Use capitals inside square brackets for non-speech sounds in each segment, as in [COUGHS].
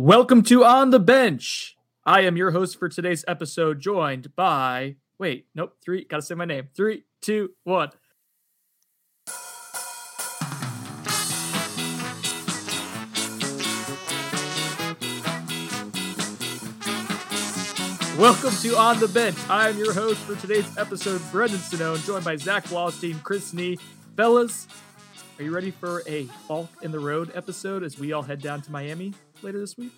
Welcome to On the Bench. I am your host for today's episode, joined by... Wait, nope, three, gotta say my name. Three, two, one. Welcome to On the Bench. I am your host for today's episode, Brendan Sonnone, joined by Zach Wallstein, Chris Nee. Fellas, are you ready for a Falk in the Road episode as we all head down to Miami later this week?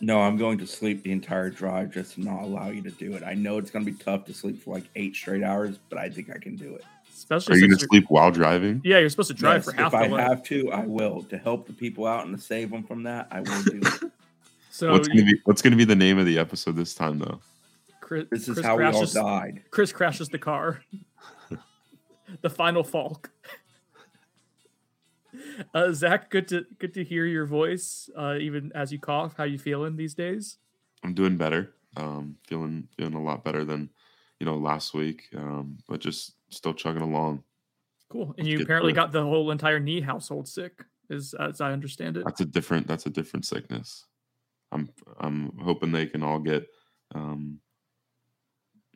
No, I'm going to sleep the entire drive just to not allow you to do it. I know it's going to be tough to sleep for like eight straight hours, but I think I can do it. Especially Are you gonna sleep while driving? Yeah, you're supposed to drive Yes, for half if I the way. have to, I will. To help the people out and to save them from that, I will do it. [LAUGHS] So what's gonna be What's gonna be the name of the episode this time, though? Chris, This is Chris how we all crashes, died. Chris crashes the car. [LAUGHS] the final Falk. [LAUGHS] Uh, Zach, good to good to hear your voice, uh, even as you cough. How you feeling these days? I'm doing better. Um, feeling feeling a lot better than you know last week. Um, but just still chugging along. Cool. And Let's you apparently got the whole entire knee household sick, as as I understand it. That's a different. That's a different sickness. I'm I'm hoping they can all get um,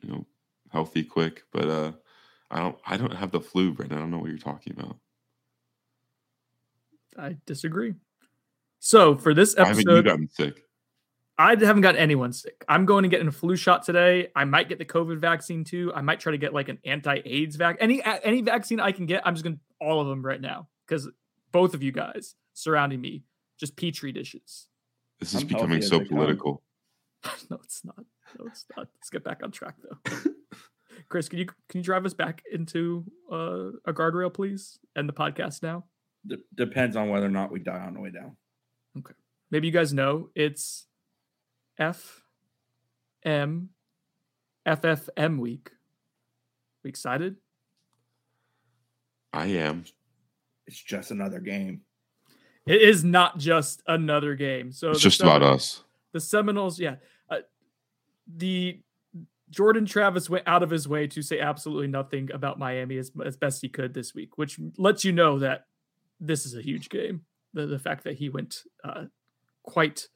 you know healthy quick. But uh, I don't I don't have the flu, Brendan. I don't know what you're talking about. I disagree. So for this Why haven't you episode, gotten sick? I haven't gotten anyone sick. I'm going to get a flu shot today. I might get the COVID vaccine too. I might try to get like an anti-AIDS vac. Any any vaccine I can get, I'm just going to all of them right now because both of you guys surrounding me just petri dishes. This is I'm becoming so political. [LAUGHS] no, it's not. No, it's not. Let's get back on track though. Chris, can you can you drive us back into uh, a guardrail, please? End the podcast now. D- depends on whether or not we die on the way down. Okay. Maybe you guys know it's F M FFM week. We excited? I am. It's just another game. It is not just another game. So It's the just about us. The Seminoles, yeah. Uh, the Jordan Travis went out of his way to say absolutely nothing about Miami as, as best he could this week, which lets you know that this is a huge game. The, the fact that he went uh, quite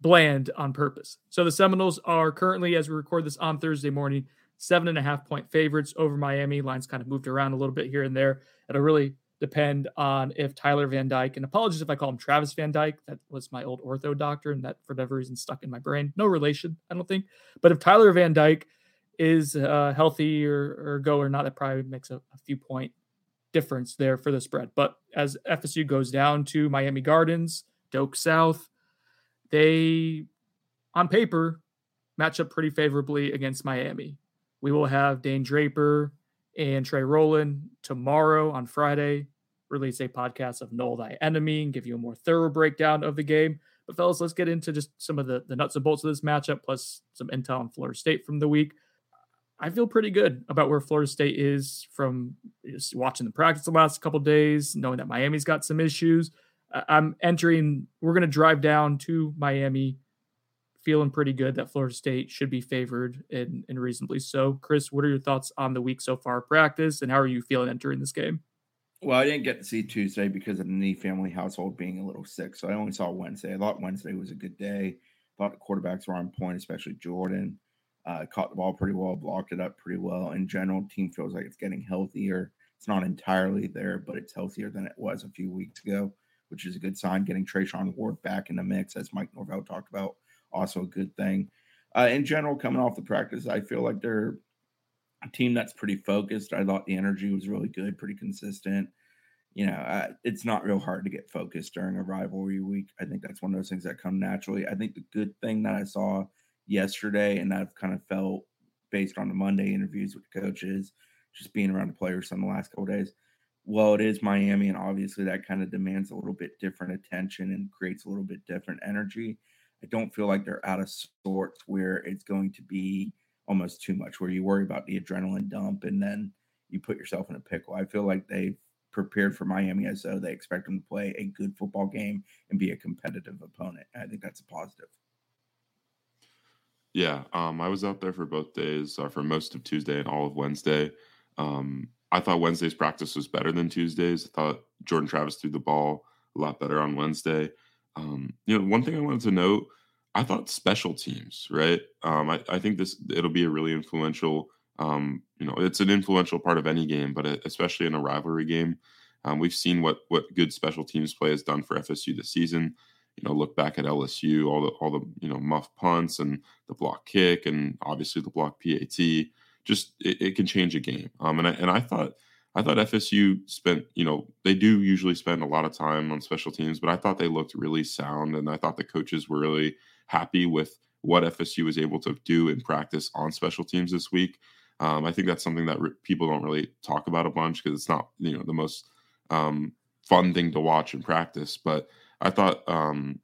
bland on purpose. So the Seminoles are currently, as we record this on Thursday morning, seven and a half point favorites over Miami. Lines kind of moved around a little bit here and there. It'll really depend on if Tyler Van Dyke, and apologies if I call him Travis Van Dyke, that was my old ortho doctor, and that for whatever reason stuck in my brain. No relation, I don't think. But if Tyler Van Dyke is uh, healthy or, or go or not, that probably makes a, a few point difference there for the spread. But as FSU goes down to Miami Gardens, Doak South, they, on paper, match up pretty favorably against Miami. We will have Dane Draper and Trey Rowland tomorrow on Friday release a podcast of Null Thy Enemy and give you a more thorough breakdown of the game. But fellas, let's get into just some of the, the nuts and bolts of this matchup, plus some intel on Florida State from the week. I feel pretty good about where Florida State is from just watching the practice the last couple days, knowing that Miami's got some issues. I- I'm entering. We're going to drive down to Miami, feeling pretty good that Florida State should be favored and, and reasonably so. Chris, what are your thoughts on the week so far, practice, and how are you feeling entering this game? Well, I didn't get to see Tuesday because of the family household being a little sick. So I only saw Wednesday. I thought Wednesday was a good day. thought the quarterbacks were on point, especially Jordan. Uh, caught the ball pretty well, blocked it up pretty well. In general, team feels like it's getting healthier. It's not entirely there, but it's healthier than it was a few weeks ago, which is a good sign. Getting Treshaun Ward back in the mix, as Mike Norvell talked about, also a good thing. Uh, in general, coming off the practice, I feel like they're a team that's pretty focused. I thought the energy was really good, pretty consistent. You know, uh, it's not real hard to get focused during a rivalry week. I think that's one of those things that come naturally. I think the good thing that I saw yesterday, and I've kind of felt based on the Monday interviews with the coaches, just being around the players in the last couple days, well, it is Miami, and obviously that kind of demands a little bit different attention and creates a little bit different energy. I don't feel like they're out of sorts where it's going to be almost too much, where you worry about the adrenaline dump and then you put yourself in a pickle. I feel like they've prepared for Miami as though they expect them to play a good football game and be a competitive opponent. I think that's a positive. Yeah, um, I was out there for both days, uh, for most of Tuesday and all of Wednesday. Um, I thought Wednesday's practice was better than Tuesday's. I thought Jordan Travis threw the ball a lot better on Wednesday. Um, you know, one thing I wanted to note, I thought special teams, right? Um, I, I, think this it'll be a really influential. Um, you know, it's an influential part of any game, but especially in a rivalry game, um, we've seen what what good special teams play has done for FSU this season. You know, look back at LSU, all the all the you know muff punts and the block kick, and obviously the block PAT just it, it can change a game. Um, and I and I thought I thought FSU spent, you know, they do usually spend a lot of time on special teams, but I thought they looked really sound, and I thought the coaches were really happy with what FSU was able to do in practice on special teams this week. Um, I think that's something that re- people don't really talk about a bunch because it's not, you know, the most um, fun thing to watch in practice. But I thought um,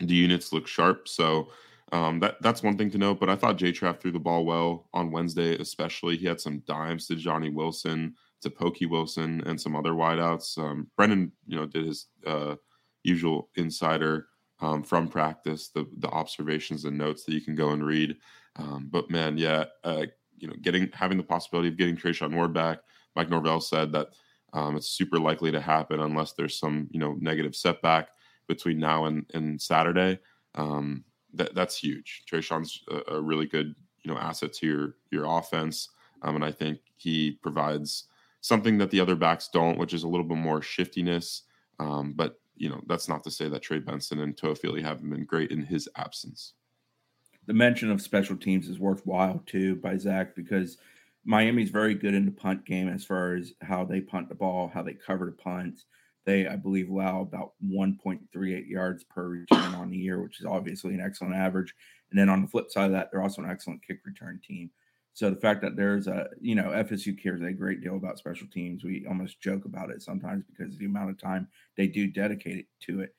the units look sharp, so um, that that's one thing to note. But I thought J Trav threw the ball well on Wednesday, especially. He had some dimes to Johnny Wilson, to Pokey Wilson, and some other wideouts. Um, Brennan, you know, did his uh, usual insider um, from practice, the the observations and notes that you can go and read. Um, but man, yeah, uh, you know, getting having the possibility of getting Treshaun Ward back. Mike Norvell said that um, it's super likely to happen unless there's some you know negative setback between now and, and Saturday. Um, that that's huge. Treshaun's a, a, really good you know asset to your your offense, um, and I think he provides something that the other backs don't, which is a little bit more shiftiness. Um, but you know that's not to say that Trey Benson and Toafili haven't been great in his absence. The mention of special teams is worthwhile too by Zach because Miami's very good in the punt game as far as how they punt the ball, how they cover the punts. They, I believe, allow about 1.38 yards per return on the year, which is obviously an excellent average. And then on the flip side of that, they're also an excellent kick return team. So the fact that there's a, you know, FSU cares a great deal about special teams. We almost joke about it sometimes because of the amount of time they do dedicate it to it.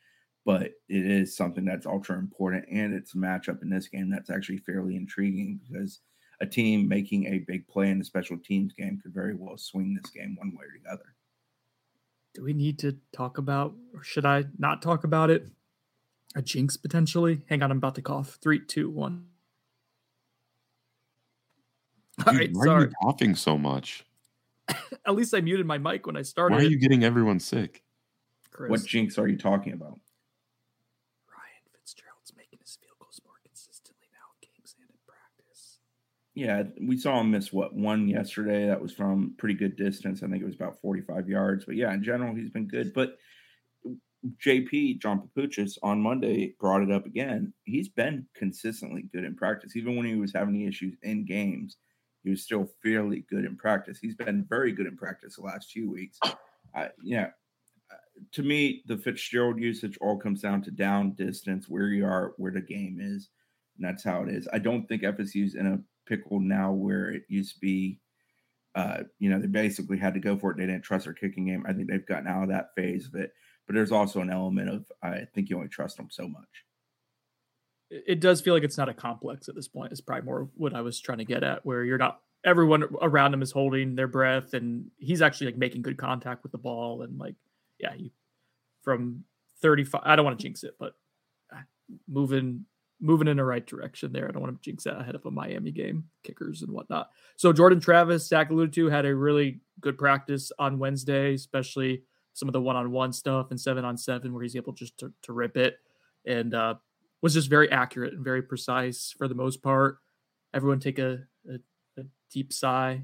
But it is something that's ultra important, and it's a matchup in this game that's actually fairly intriguing because a team making a big play in the special teams game could very well swing this game one way or the other do we need to talk about, or should I not talk about it? A jinx potentially? Hang on, I'm about to cough. Three, two, one. All Dude, right, why sorry. are you coughing so much? [LAUGHS] At least I muted my mic when I started. Why are you getting everyone sick? Chris. What jinx are you talking about? Yeah, we saw him miss what one yesterday. That was from pretty good distance. I think it was about 45 yards. But yeah, in general, he's been good. But JP, John Papuchis, on Monday brought it up again. He's been consistently good in practice. Even when he was having issues in games, he was still fairly good in practice. He's been very good in practice the last few weeks. Uh, yeah, to me, the Fitzgerald usage all comes down to down distance, where you are, where the game is. And that's how it is. I don't think FSU's in a pickle now where it used to be uh, you know, they basically had to go for it. They didn't trust their kicking game. I think they've gotten out of that phase of it. But there's also an element of I think you only trust them so much. It does feel like it's not a complex at this point. It's probably more what I was trying to get at, where you're not everyone around him is holding their breath and he's actually like making good contact with the ball and like yeah, you from 35 I don't want to jinx it, but uh, moving moving in the right direction there. I don't want to jinx that ahead of a Miami game, kickers and whatnot. So Jordan Travis, Zach alluded to, had a really good practice on Wednesday, especially some of the one-on-one stuff and seven-on-seven where he's able just to, to rip it and uh, was just very accurate and very precise for the most part. Everyone take a, a, a deep sigh.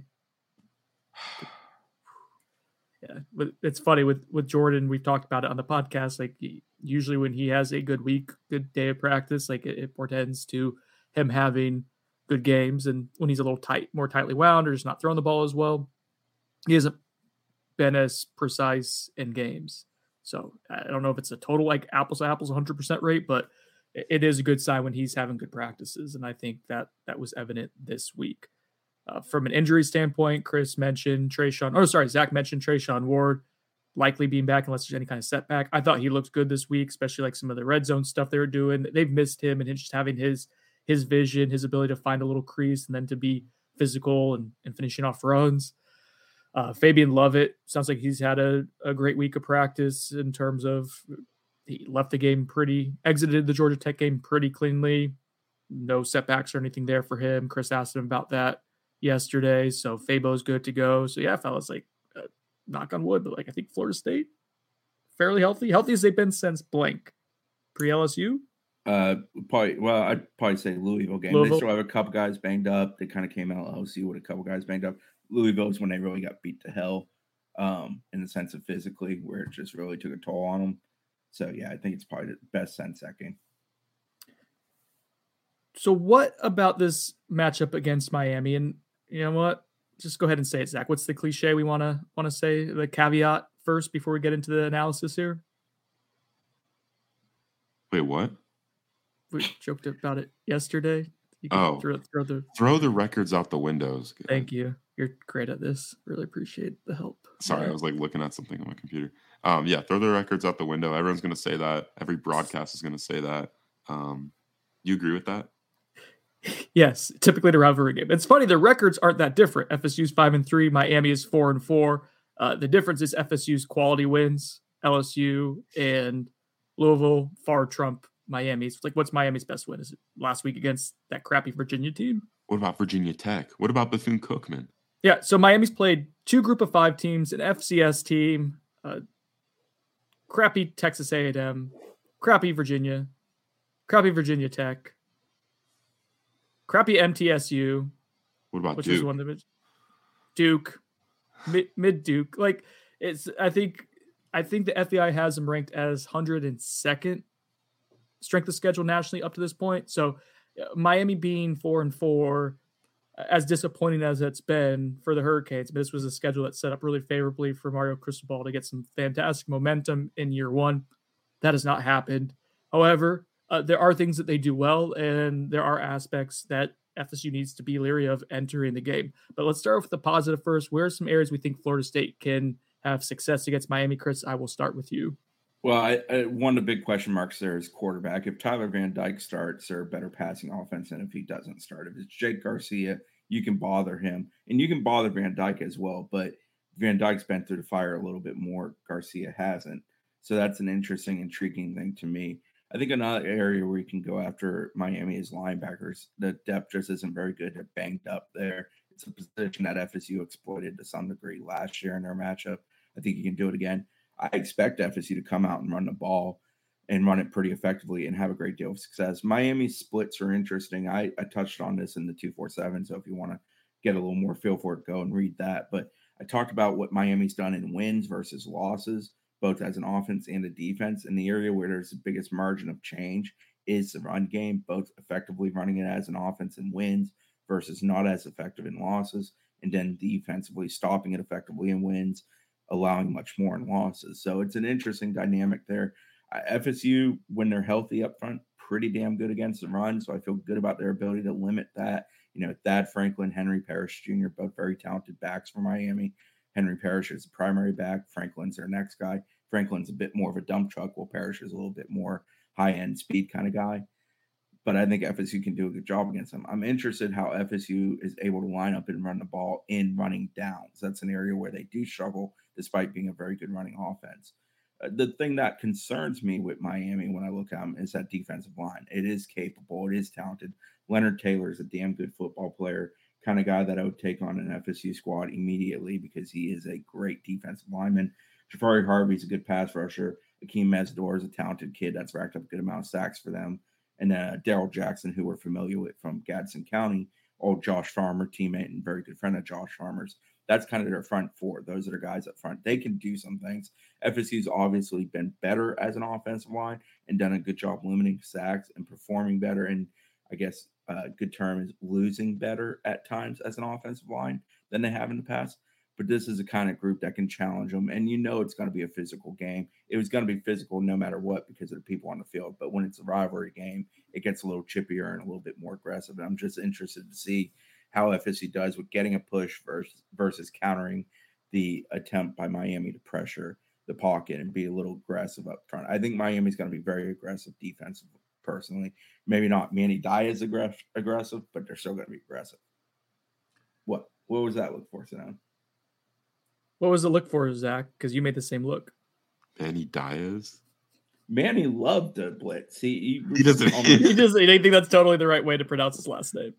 Yeah, it's funny with with Jordan. We've talked about it on the podcast. Like usually when he has a good week, good day of practice, like it, it, portends to him having good games. And when he's a little tight, more tightly wound, or just not throwing the ball as well, he hasn't been as precise in games. So I don't know if it's a total like apples to apples 100% rate, but it is a good sign when he's having good practices. And I think that that was evident this week. Uh, from an injury standpoint, Chris mentioned Treshaun, or sorry, Zach mentioned Treshaun Ward likely being back unless there's any kind of setback. I thought he looked good this week, especially like some of the red zone stuff they were doing. They've missed him and just having his his vision, his ability to find a little crease and then to be physical and, and finishing off runs. Uh, Fabian Lovett sounds like he's had a, a great week of practice in terms of he left the game pretty, exited the Georgia Tech game pretty cleanly. No setbacks or anything there for him. Chris asked him about that yesterday. So Fabo's good to go. So yeah, fellas, like uh, knock on wood, but like I think Florida State fairly healthy, healthy as they've been since blank pre LSU. Uh, probably. Well, I'd probably say Louisville game. Louisville. They still have a couple guys banged up. They kind of came out LSU with a couple guys banged up. Louisville is when they really got beat to hell, um, in the sense of physically, where it just really took a toll on them. So yeah, I think it's probably the best sense that game. So what about this matchup against Miami? And you know what? Just go ahead and say it, Zach. What's the cliche we want to want to say? The caveat first before we get into the analysis here. Wait, what? We [LAUGHS] joked about it yesterday. oh, throw, throw, the throw the records out the windows. Thank you. You're great at this. Really appreciate the help. Sorry, yeah. I was like looking at something on my computer. Um, yeah, throw the records out the window. Everyone's going to say that. Every broadcast is going to say that. Um, you agree with that? Yes, typically the rivalry game. It's funny the records aren't that different. FSU's five and three, Miami is four and four. Uh, the difference is FSU's quality wins. LSU and Louisville far trump Miami's. Like, what's Miami's best win? Is it last week against that crappy Virginia team? What about Virginia Tech? What about Bethune Cookman? Yeah, so Miami's played two group of five teams, an FCS team, uh, crappy Texas A&M, crappy Virginia, crappy Virginia Tech, crappy MTSU. What about which Duke? one of the Duke, mid, mid Duke. Like it's, I think, I think the FPI has them ranked as 102nd strength of schedule nationally up to this point. So uh, Miami being four and four, as disappointing as it's been for the Hurricanes, but this was a schedule that set up really favorably for Mario Cristobal to get some fantastic momentum in year one. That has not happened. However, uh, there are things that they do well, and there are aspects that FSU needs to be leery of entering the game. But let's start off with the positive first. Where are some areas we think Florida State can have success against Miami? Chris, I will start with you. Well, I, I, one of the big question marks there is quarterback. If Tyler Van Dyke starts, they're a better passing offense than if he doesn't start. If it's Jake Garcia, you can bother him, and you can bother Van Dyke as well. But Van Dyke's been through the fire a little bit more. Garcia hasn't, so that's an interesting, intriguing thing to me. I think another area where you can go after Miami is linebackers. The depth just isn't very good. They're banged up there. It's a position that FSU exploited to some degree last year in their matchup. I think you can do it again. I expect FSU to come out and run the ball and run it pretty effectively and have a great deal of success. Miami's splits are interesting. I, I touched on this in the 247. So if you want to get a little more feel for it, go and read that. But I talked about what Miami's done in wins versus losses, both as an offense and a defense. And the area where there's the biggest margin of change is the run game, both effectively running it as an offense in wins versus not as effective in losses. And then defensively stopping it effectively in wins allowing much more in losses. So it's an interesting dynamic there. FSU, when they're healthy up front, pretty damn good against the run. So I feel good about their ability to limit that. You know, Thad Franklin, Henry Parrish Jr., both very talented backs for Miami. Henry Parrish is the primary back. Franklin's their next guy. Franklin's a bit more of a dump truck, while Parrish is a little bit more high end speed kind of guy but I think FSU can do a good job against them. I'm interested how FSU is able to line up and run the ball in running downs. That's an area where they do struggle, despite being a very good running offense. Uh, the thing that concerns me with Miami when I look at them is that defensive line. It is capable, it is talented. Leonard Taylor is a damn good football player, kind of guy that I would take on an FSU squad immediately because he is a great defensive lineman. Jahfari Harvey's a good pass rusher. Akeem Mesidor is a talented kid that's racked up a good amount of sacks for them and uh, Daryl Jackson, who we're familiar with from Gadsden County, old Josh Farmer teammate and very good friend of Josh Farmer's. That's kind of their front four. Those are the guys up front. They can do some things. FSU's obviously been better as an offensive line and done a good job limiting sacks and performing better. And I guess uh, good term is losing better at times as an offensive line than they have in the past but this is a kind of group that can challenge them. And you know it's going to be a physical game. It was going to be physical no matter what because of the people on the field. But when it's a rivalry game, it gets a little chippier and a little bit more aggressive. And I'm just interested to see how FSU does with getting a push versus versus countering the attempt by Miami to pressure the pocket and be a little aggressive up front. I think Miami's going to be very aggressive defensive personally. Maybe not Manny Diaz aggressive, aggressive, but they're still going to be aggressive. What what was that look for, Sinan? What was the look for, Zach? Because you made the same look. Manny Diaz. Manny loved the blitz. He, he [LAUGHS] doesn't. he doesn't. I think that's totally the right way to pronounce his last name.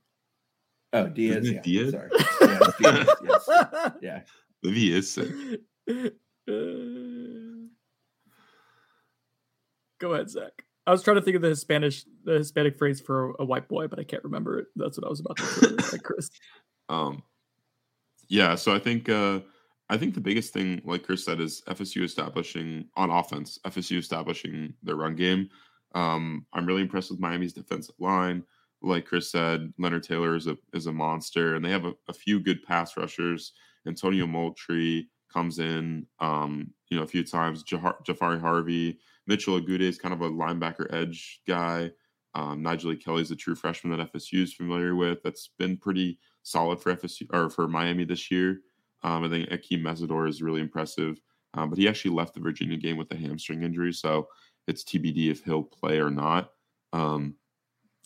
Oh, Diaz. Yeah, Diaz? Sorry. Yeah, Diaz, yes. [LAUGHS] yeah. Maybe he is sick. [LAUGHS] Go ahead, Zach. I was trying to think of the Spanish, the Hispanic phrase for a white boy, but I can't remember it. That's what I was about to say, [LAUGHS] Chris. Um, yeah. So I think uh, I think the biggest thing, like Chris said, is FSU establishing on offense. FSU establishing their run game. Um, I'm really impressed with Miami's defensive line. Like Chris said, Leonard Taylor is a is a monster, and they have a, a few good pass rushers. Antonio Moultrie comes in, um, you know, a few times. Jahar- Jahfari Harvey, Mitchell Agude is kind of a linebacker edge guy. Um, Nyjalik Kelly is a true freshman that FSU is familiar with. That's been pretty solid for FSU or for Miami this year. Um, I think Akeem Mesidor is really impressive, um, but he actually left the Virginia game with a hamstring injury, so it's TBD if he'll play or not. Um,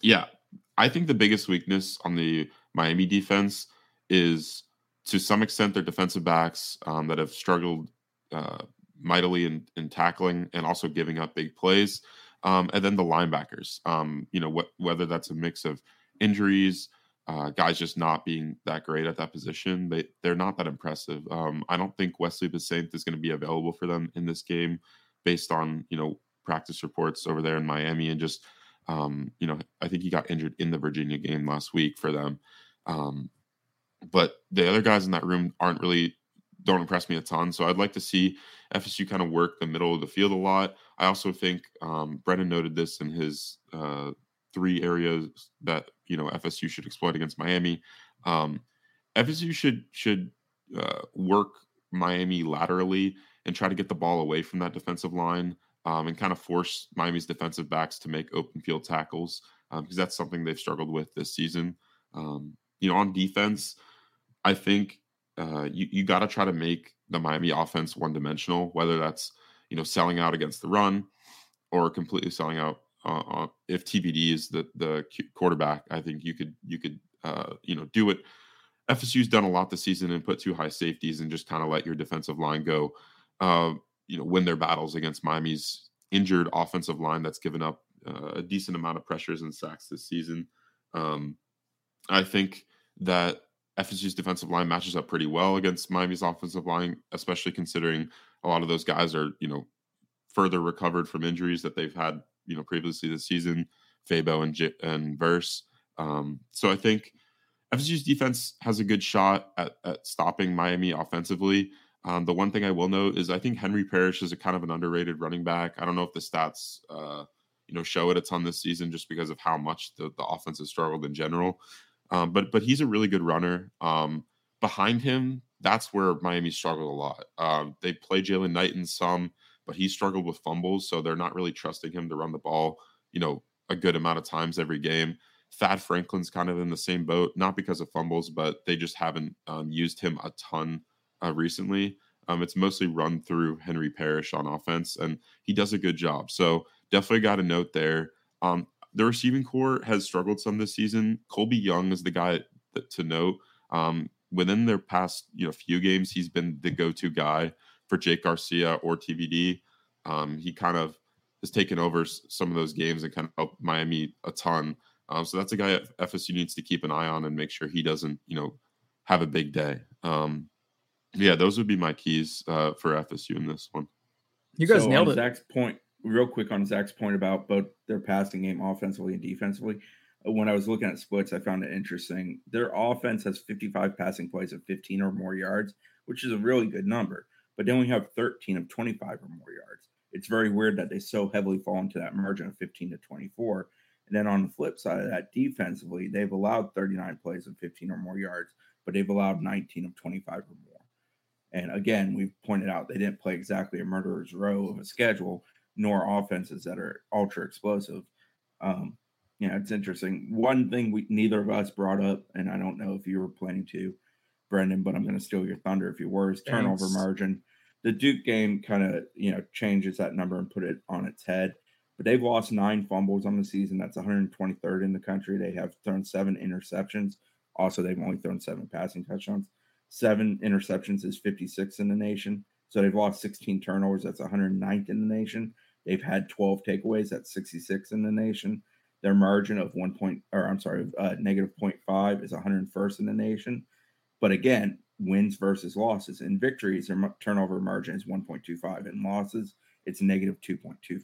yeah, I think the biggest weakness on the Miami defense is to some extent their defensive backs um, that have struggled uh, mightily in, in tackling and also giving up big plays. Um, and then the linebackers, um, you know, wh- whether that's a mix of injuries, uh, guys just not being that great at that position, they they're not that impressive. Um, I don't think Wesley Bissainthe is going to be available for them in this game, based on you know practice reports over there in Miami and just um, you know I think he got injured in the Virginia game last week for them. Um, but the other guys in that room aren't really don't impress me a ton. So I'd like to see FSU kind of work the middle of the field a lot. I also think um, Brennan noted this in his uh, three areas that you know FSU should exploit against Miami. Um, FSU should should uh, work Miami laterally and try to get the ball away from that defensive line um, and kind of force Miami's defensive backs to make open field tackles because um, that's something they've struggled with this season. Um, you know, on defense, I think uh, you you got to try to make the Miami offense one dimensional, whether that's you know selling out against the run or completely selling out. Uh, uh if TVD is the the quarterback, I think you could you could uh, you know do it. FSU's done a lot this season and put two high safeties and just kind of let your defensive line go. Uh, you know, win their battles against Miami's injured offensive line that's given up a decent amount of pressures and sacks this season. Um, I think that FSU's defensive line matches up pretty well against Miami's offensive line, especially considering a lot of those guys are, you know, further recovered from injuries that they've had, you know, previously this season, Fabo and J- and Verse. Um, so I think FSU's defense has a good shot at, at stopping Miami offensively. Um, the one thing I will note is I think Henry Parrish is a kind of an underrated running back. I don't know if the stats, uh, you know, show it a ton this season just because of how much the, the offense has struggled in general. Um, but but he's a really good runner. Um, behind him, that's where Miami struggled a lot. Um, they play Jaylan Knight Knighton some, but he struggled with fumbles, so they're not really trusting him to run the ball. You know, a good amount of times every game. Thad Franklin's kind of in the same boat, not because of fumbles, but they just haven't um, used him a ton uh, recently. Um, it's mostly run through Henry Parrish on offense, and he does a good job. So definitely got a note there. Um, the receiving core has struggled some this season. Colby Young is the guy that, to note. Um, within their past, you know, few games, he's been the go-to guy for Jake Garcia or TVD. Um, he kind of has taken over some of those games and kind of helped Miami a ton. Um, so that's a guy FSU needs to keep an eye on and make sure he doesn't, you know, have a big day. Um, yeah, those would be my keys uh, for FSU in this one. You guys so nailed on it. Zach's point, real quick on Zach's point about both their passing game offensively and defensively. uh, When I was looking at splits, I found it interesting. Their offense has 55 passing plays of 15 or more yards, which is a really good number, but then we have 13 of 25 or more yards. It's very weird that they so heavily fall into that margin of 15 to 24. And then on the flip side of that, defensively, they've allowed 39 plays of 15 or more yards, but they've allowed 19 of 25 or more. And again, we've pointed out they didn't play exactly a murderer's row of a schedule, nor offenses that are ultra explosive. Um, you know, it's interesting. One thing we neither of us brought up, and I don't know if you were planning to, Brendan, but I'm going to steal your thunder if you were, is turnover Thanks. margin. The Duke game kind of you know changes that number and put it on its head. But they've lost nine fumbles on the season. That's 123rd in the country. They have thrown seven interceptions. Also, they've only thrown seven passing touchdowns. Seven interceptions is 56 in the nation. So they've lost 16 turnovers. That's 109th in the nation. They've had 12 takeaways. That's 66 in the nation. Their margin of one point, or I'm sorry, uh, negative 0.5 is 101st in the nation. But again, wins versus losses. and victories, their turnover margin is 1.25. In losses, it's negative 2.25.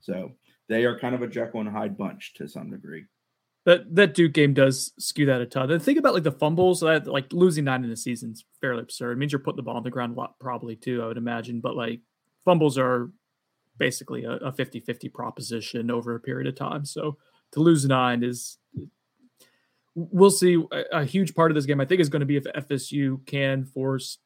So they are kind of a Jekyll and Hyde bunch to some degree. That that Duke game does skew that a ton. The thing about like the fumbles, that like losing nine in the season is fairly absurd. It means you're putting the ball on the ground a lot, probably too, I would imagine. But like fumbles are basically a, a 50-50 proposition over a period of time. So to lose nine is we'll see. A, a huge part of this game, I think, is going to be if FSU can force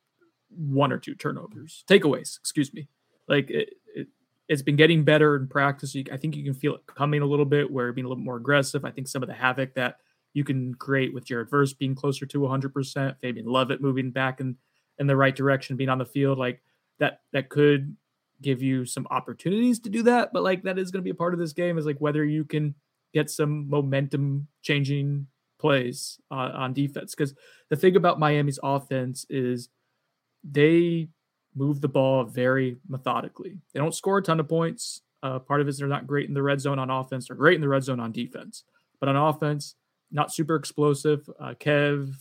one or two turnovers, takeaways, excuse me. Like it, it, it's been getting better in practice. I think you can feel it coming a little bit where being a little more aggressive. I think some of the havoc that you can create with Jared Verse being closer to 100%, Fabian Lovett moving back in, in the right direction, being on the field, like that, that could give you some opportunities to do that. But like that is going to be a part of this game is like whether you can get some momentum changing plays uh, on defense. Because the thing about Miami's offense is they move the ball very methodically. They don't score a ton of points. Uh, part of it is they're not great in the red zone on offense. They're great in the red zone on defense. But on offense, not super explosive. Uh, Kev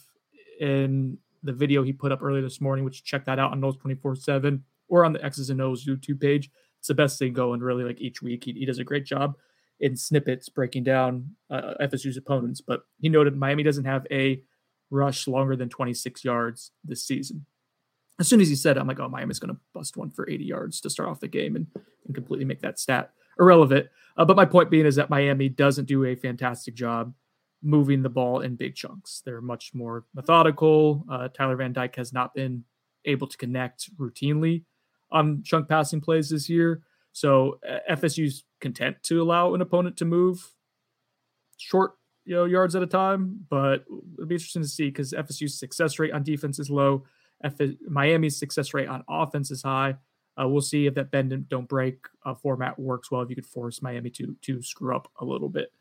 in the video he put up earlier this morning, which check that out on Noles 24 7 or on the X's and O's YouTube page. It's the best thing going really like each week. He, he does a great job in snippets breaking down uh, FSU's opponents. But he noted Miami doesn't have a rush longer than 26 yards this season. As soon as he said, it, I'm like, oh, Miami's going to bust one for 80 yards to start off the game and, and completely make that stat irrelevant. Uh, but my point being is that Miami doesn't do a fantastic job moving the ball in big chunks. They're much more methodical. Uh, Tyler Van Dyke has not been able to connect routinely on chunk passing plays this year. So uh, FSU's content to allow an opponent to move short you know yards at a time, but it'll be interesting to see because FSU's success rate on defense is low. F- Miami's success rate on offense is high. Uh, we'll see if that bend and don't break uh, format works well. If you could force Miami to to screw up a little bit.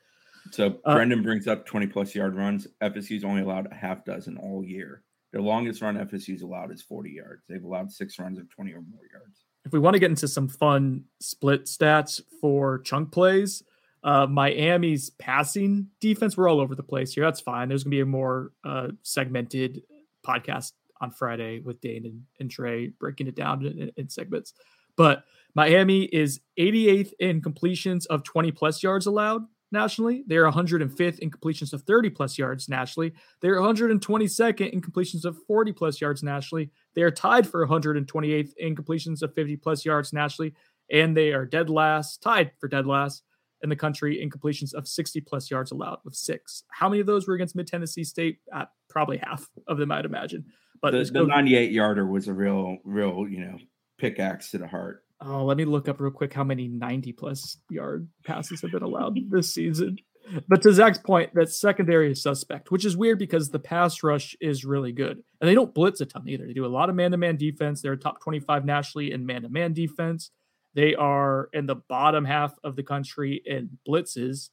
So Uh, Brendan brings up 20 plus yard runs. FSU's only allowed a half dozen all year. The longest run FSU's allowed is 40 yards. They've allowed six runs of 20 or more yards. if we want to get into some fun split stats for chunk plays, uh, Miami's passing defense, we're all over the place here. That's fine. There's going to be a more uh, segmented podcast on Friday with Dane and, and Trey breaking it down in, in segments. But Miami is 88th in completions of 20 plus yards allowed nationally. They're 105th in completions of 30 plus yards nationally. They're 122nd in completions of 40 plus yards nationally. They are tied for 128th in completions of 50 plus yards nationally, and they are dead last, tied for dead last in the country in completions of 60 plus yards allowed with six. How many of those were against Mid Tennessee State? Uh, probably half of them, I'd imagine. But the, let's the 98 yarder was a real, real, you know, pickaxe to the heart. Oh, let me look up real quick how many 90 plus yard passes have been allowed [LAUGHS] this season. But to Zach's point, that secondary is suspect, which is weird because the pass rush is really good. And they don't blitz a ton either. They do a lot of man to man defense. They're top 25 nationally in man to man defense. They are in the bottom half of the country in blitzes.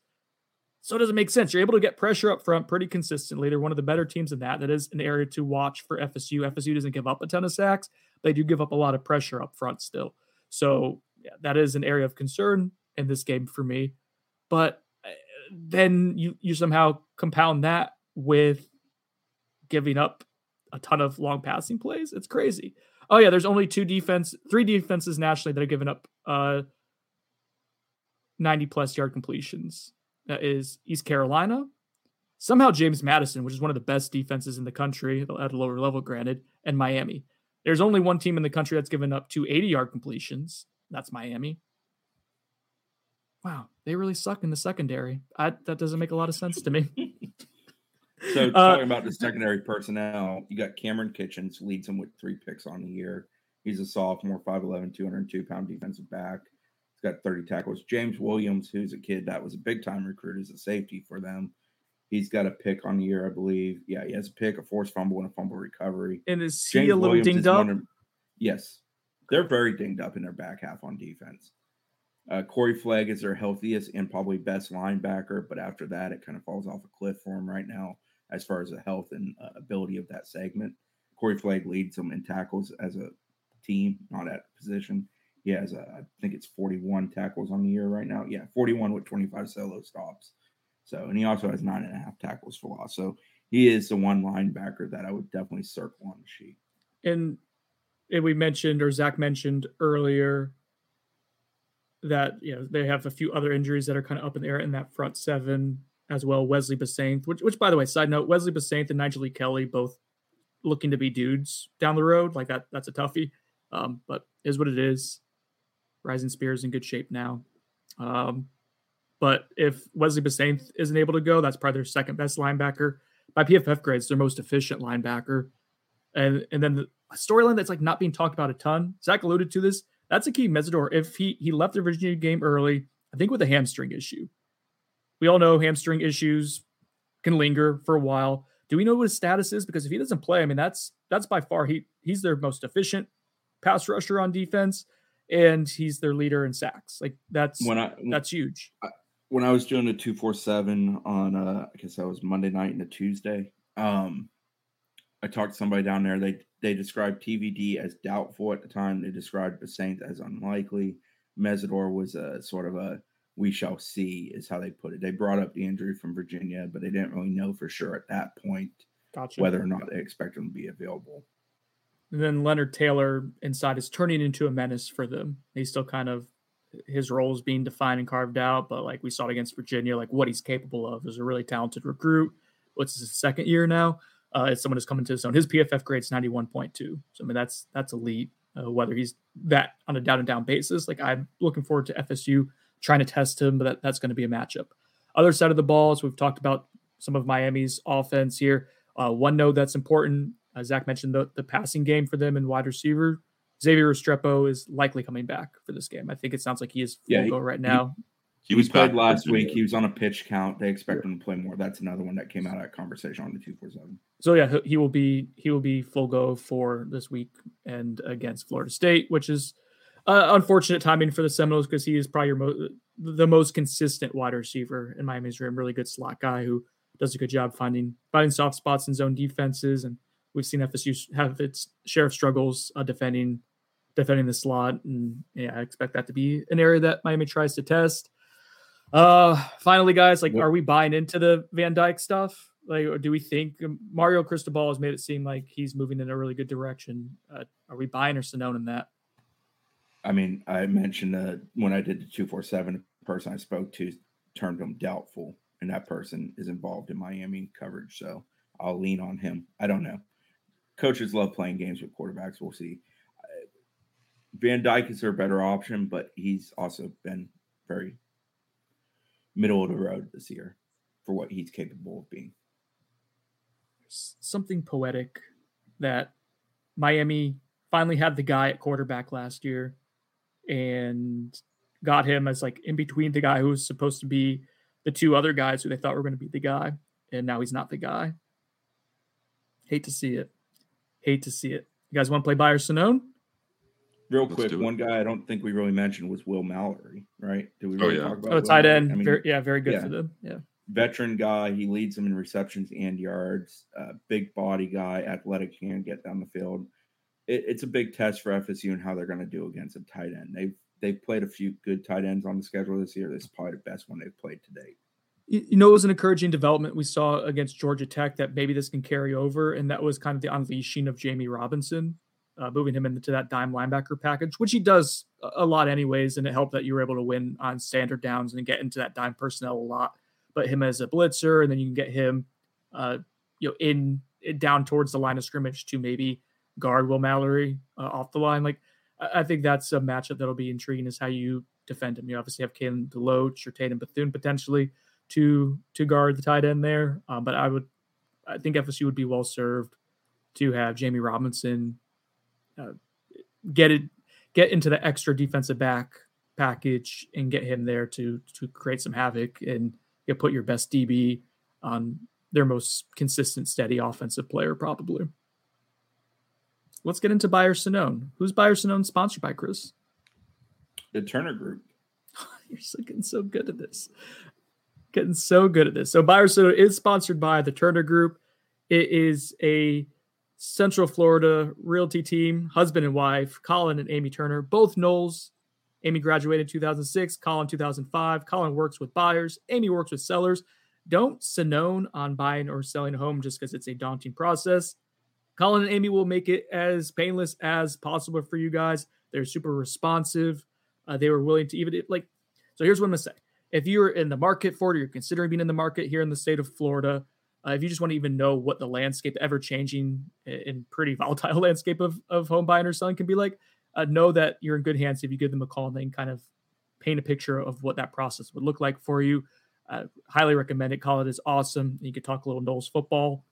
So it doesn't make sense. You're able to get pressure up front pretty consistently. They're one of the better teams in that. That is an area to watch for FSU. FSU doesn't give up a ton of sacks. They do give up a lot of pressure up front still. So yeah, that is an area of concern in this game for me. But uh, then you you somehow compound that with giving up a ton of long passing plays. It's crazy. Oh yeah, there's only two defense, three defenses nationally that are giving up uh 90 plus yard completions. That is East Carolina. Somehow James Madison, which is one of the best defenses in the country at a lower level, granted, and Miami. There's only one team in the country that's given up two 80 yard completions. That's Miami. Wow, they really suck in the secondary. I, that doesn't make a lot of sense to me. [LAUGHS] So Uh, talking about the secondary personnel, you got Cameron Kitchens leads them with three picks on the year. He's a sophomore, 5'11, 202 pound defensive back. He's got 30 tackles. James Williams, who's a kid that was a big time recruit, is a safety for them. He's got a pick on the year, I believe. Yeah, he has a pick, a forced fumble, and a fumble recovery. And is he a little Williams dinged up? Of, yes, they're very dinged up in their back half on defense. Uh, Corey Flagg is their healthiest and probably best linebacker, but after that, it kind of falls off a cliff for him right now as far as the health and uh, ability of that segment. Corey Flagg leads them in tackles as a team, not at position. He has, a, I think it's 41 tackles on the year right now. Yeah, 41 with 25 solo stops. So, and he also has nine and a half tackles for loss. So he is the one linebacker that I would definitely circle on the sheet. And we mentioned or Zach mentioned earlier that you know they have a few other injuries that are kind of up in the air in that front seven as well. Wesley Bissainthe, which, which by the way, side note, Wesley Bissainthe and Nyjalik Kelly both looking to be dudes down the road. Like that, that's a toughie. Um, but is what it is. Rising Spears in good shape now. Um, but if Wesley Bissainthe isn't able to go, that's probably their second best linebacker. By PFF grades, their most efficient linebacker. And and then the storyline that's like not being talked about a ton. Zach alluded to this. That's Akeem Mesidor. If he he left the Virginia game early, I think with a hamstring issue. We all know hamstring issues can linger for a while. Do we know what his status is? Because if he doesn't play, I mean that's that's by far he he's their most efficient pass rusher on defense, and he's their leader in sacks. Like that's when I, that's huge. I, when I was doing a two four seven on uh I guess that was Monday night and a Tuesday. Um I talked to somebody down there. They they described TVD as doubtful at the time. They described Bissainthe as unlikely. Mesidor was a sort of a we shall see is how they put it. They brought up the injury from Virginia, but they didn't really know for sure at that point gotcha. whether or not they expect him to be available. And then Leonard Taylor inside is turning into a menace for them. He's still kind of his role is being defined and carved out, but like we saw it against Virginia, like what he's capable of is a really talented recruit. What's his second year now? Uh, as someone who's coming to his own. His PFF grade's 91.2. So I mean that's that's elite. Uh, whether he's that on a down and down basis, like I'm looking forward to FSU trying to test him, but that, that's going to be a matchup. Other side of the ball, as we've talked about some of Miami's offense here. Uh, one note that's important, uh, Zach mentioned the, the passing game for them and wide receiver. Xavier Restrepo is likely coming back for this game. I think it sounds like he is full yeah, he, go right now. He, he was played last week. He was on a pitch count. They expect yeah. him to play more. That's another one that came out of that conversation on the two four seven. So yeah, he will be he will be full go for this week and against Florida State, which is uh, unfortunate timing for the Seminoles because he is probably mo- the most consistent wide receiver in Miami's room. Really good slot guy who does a good job finding finding soft spots in zone defenses, and we've seen FSU have its share of struggles uh, defending defending the slot, and yeah, I expect that to be an area that Miami tries to test. Uh, finally, guys, like, are we buying into the Van Dyke stuff? Like, or do we think um, Mario Cristobal has made it seem like he's moving in a really good direction? Uh, are we buying or Sonnone in that? I mean, I mentioned uh, when I did the 247 person I spoke to termed him doubtful, and that person is involved in Miami coverage. So I'll lean on him. I don't know. Coaches love playing games with quarterbacks. We'll see. Uh, Van Dyke is their better option, but he's also been very middle of the road this year for what he's capable of being. Something poetic that Miami finally had the guy at quarterback last year and got him as like in between the guy who was supposed to be the two other guys who they thought were going to be the guy, and now he's not the guy. Hate to see it. Hate to see it. You guys want to play Buyer Sonnone? Real quick, one guy I don't think we really mentioned was Will Mallory, right? Did we oh, really oh, yeah. talk about? Oh, tight end. I mean, very, yeah, very good yeah. for them. Yeah. Veteran guy. He leads them in receptions and yards. Uh, big body guy, athletic, can get down the field it, it's a big test for FSU and how they're going to do against a tight end. They've they've played a few good tight ends on the schedule this year. This is probably the best one they've played to date. You know, it was an encouraging development we saw against Georgia Tech that maybe this can carry over, and that was kind of the unleashing of Jamie Robinson, uh, moving him into that dime linebacker package, which he does a lot anyways, and it helped that you were able to win on standard downs and get into that dime personnel a lot. But him as a blitzer, and then you can get him, uh, you know, in down towards the line of scrimmage to maybe guard Will Mallory uh, off the line. Like I, think that's a matchup that'll be intriguing. Is how you defend him. You obviously have Kalen DeLoach or Tatum Bethune potentially to to guard the tight end there. Um, but I would, I think FSU would be well served to have Jamie Robinson uh, get it get into the extra defensive back package and get him there to to create some havoc and you put your best DB on their most consistent, steady offensive player, probably. Let's get into Buyer Sonnone. Who's Buyer Sonnone sponsored by, Chris? The Turner Group. [LAUGHS] You're so getting so good at this. Getting so good at this. So Buyer Sonnone is sponsored by the Turner Group. It is a Central Florida realty team, husband and wife, Colin and Amy Turner, both Noles. Amy graduated 2006, Colin 2005. Colin works with buyers, Amy works with sellers. Don't Sinone on buying or selling a home just because it's a daunting process. Colin and Amy will make it as painless as possible for you guys. They're super responsive. Uh, they were willing to even like. So here's what I'm gonna say: if you're in the market for it, or you're considering being in the market here in the state of Florida, uh, if you just want to even know what the landscape, ever changing and pretty [LAUGHS] volatile landscape of, of home buying or selling can be like, uh, know that you're in good hands if you give them a call and they can kind of paint a picture of what that process would look like for you. Uh, highly recommend it. Call it is awesome. You can talk a little Noles football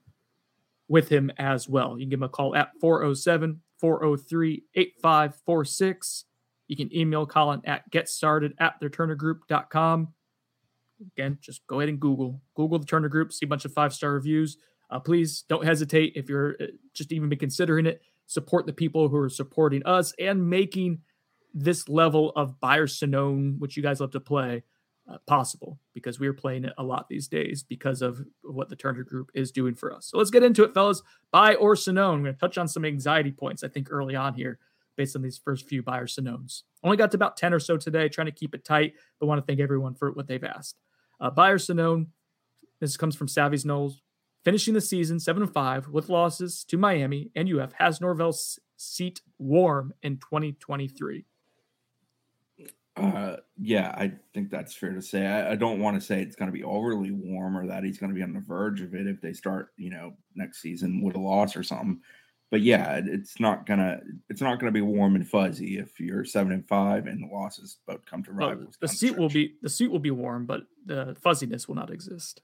with him as well. You can give him a call at 407 403 8546. You can email Colin at getstarted at theturnergroup.com. Again, just go ahead and Google Google the Turner Group, see a bunch of five star reviews. Uh, please don't hesitate if you're uh, just even been considering it. Support the people who are supporting us and making this level of Buyer Sonnone, which you guys love to play, uh, possible because we are playing it a lot these days because of what the Turner Group is doing for us. So let's get into it, fellas. Buy or Sonnone. We're going to touch on some anxiety points, I think, early on here based on these first few Buyer Sonnones. Only got to about 10 or so today, trying to keep it tight, but want to thank everyone for what they've asked. Uh, Buyer Sonnone, this comes from Savvy's Noles, finishing the season 7 and 5 with losses to Miami and UF, has Norvell's seat warm in 2023. Uh, yeah, I think that's fair to say. I, I don't want to say it's going to be overly warm or that he's going to be on the verge of it if they start, you know, next season with a loss or something. But yeah, it's not gonna it's not gonna be warm and fuzzy if you're seven and five and the losses both come to rivals. Well, the seat will be the seat will be warm, but the fuzziness will not exist.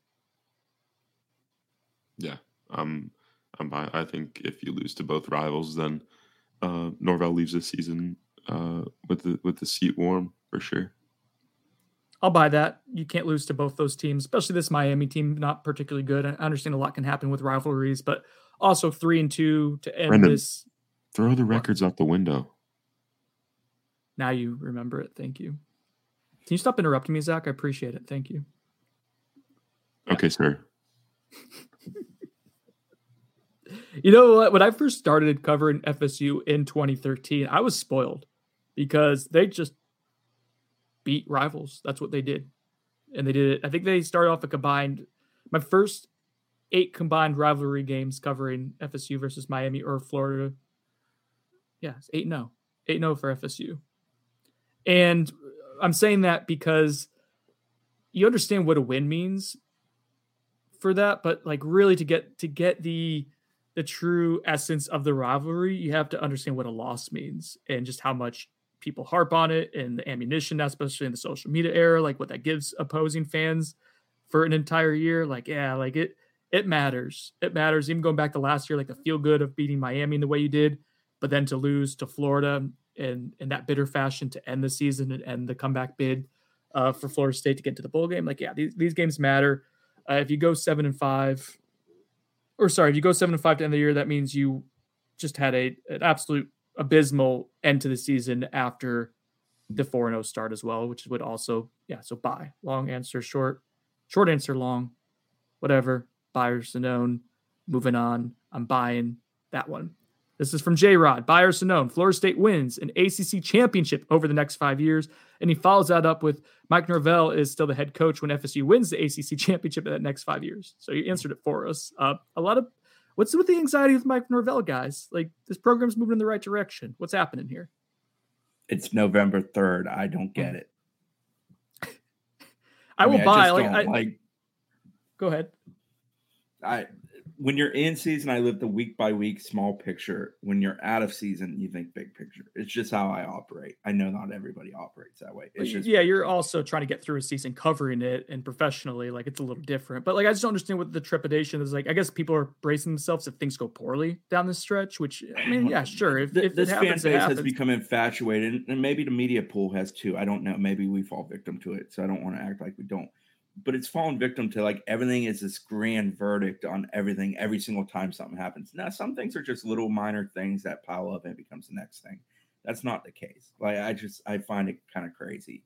Yeah, um, I'm, I think if you lose to both rivals, then uh, Norvell leaves this season uh, with the with the seat warm for sure. I'll buy that. You can't lose to both those teams, especially this Miami team, not particularly good. I understand a lot can happen with rivalries, but also three and two to end Brendan, this. Throw the records out the window. Now you remember it. Thank you. Can you stop interrupting me, Zach? I appreciate it. Thank you. Okay, sir. [LAUGHS] you know what? When I first started covering FSU in 2013, I was spoiled because they just beat rivals. That's what they did. And they did it. I think they started off a combined. My first eight combined rivalry games covering FSU versus Miami or Florida. Yeah, it's 8 0. 8 0 for FSU. And I'm saying that because you understand what a win means for that, but like really to get to get the the true essence of the rivalry, you have to understand what a loss means and just how much people harp on it and the ammunition, especially in the social media era, like what that gives opposing fans for an entire year. Like, yeah, like it it matters. It matters. Even going back to last year, like the feel good of beating Miami in the way you did, but then to lose to Florida in in that bitter fashion to end the season and end the comeback bid uh, for Florida State to get to the bowl game. Like, yeah, these, these games matter. Uh, if you go seven and five, or sorry, if you go seven and five to end the year, that means you just had a an absolute abysmal end to the season after the 4 and 0 start as well, which would also, yeah, so buy. Long answer, short, short answer, long, whatever. Buyer Sonnone. Moving on. I'm buying that one. This is from J Rod. Buyer Sonnone. Florida State wins an ACC championship over the next five years. And he follows that up with Mike Norvell is still the head coach when FSU wins the ACC championship in the next five years. So he answered it for us. Uh, a lot of what's with the anxiety with Mike Norvell, guys? Like this program's moving in the right direction. What's happening here? It's November 3rd. I don't get it. [LAUGHS] I, I mean, will buy. I like, I, like, go ahead. I when you're in season, I live the week by week small picture. When you're out of season, you think big picture. It's just how I operate. I know not everybody operates that way. It's just yeah, you're also trying to get through a season covering it and professionally, like it's a little different. But like I just don't understand what the trepidation is. Like I guess people are bracing themselves if things go poorly down the stretch. Which I mean, yeah, [LAUGHS] sure. If, if this happens, fan base has become infatuated, and maybe the media pool has too. I don't know. Maybe we fall victim to it, so I don't want to act like we don't but it's fallen victim to like everything is this grand verdict on everything every single time something happens. Now, some things are just little minor things that pile up and becomes the next thing. That's not the case. Like I just I find it kind of crazy.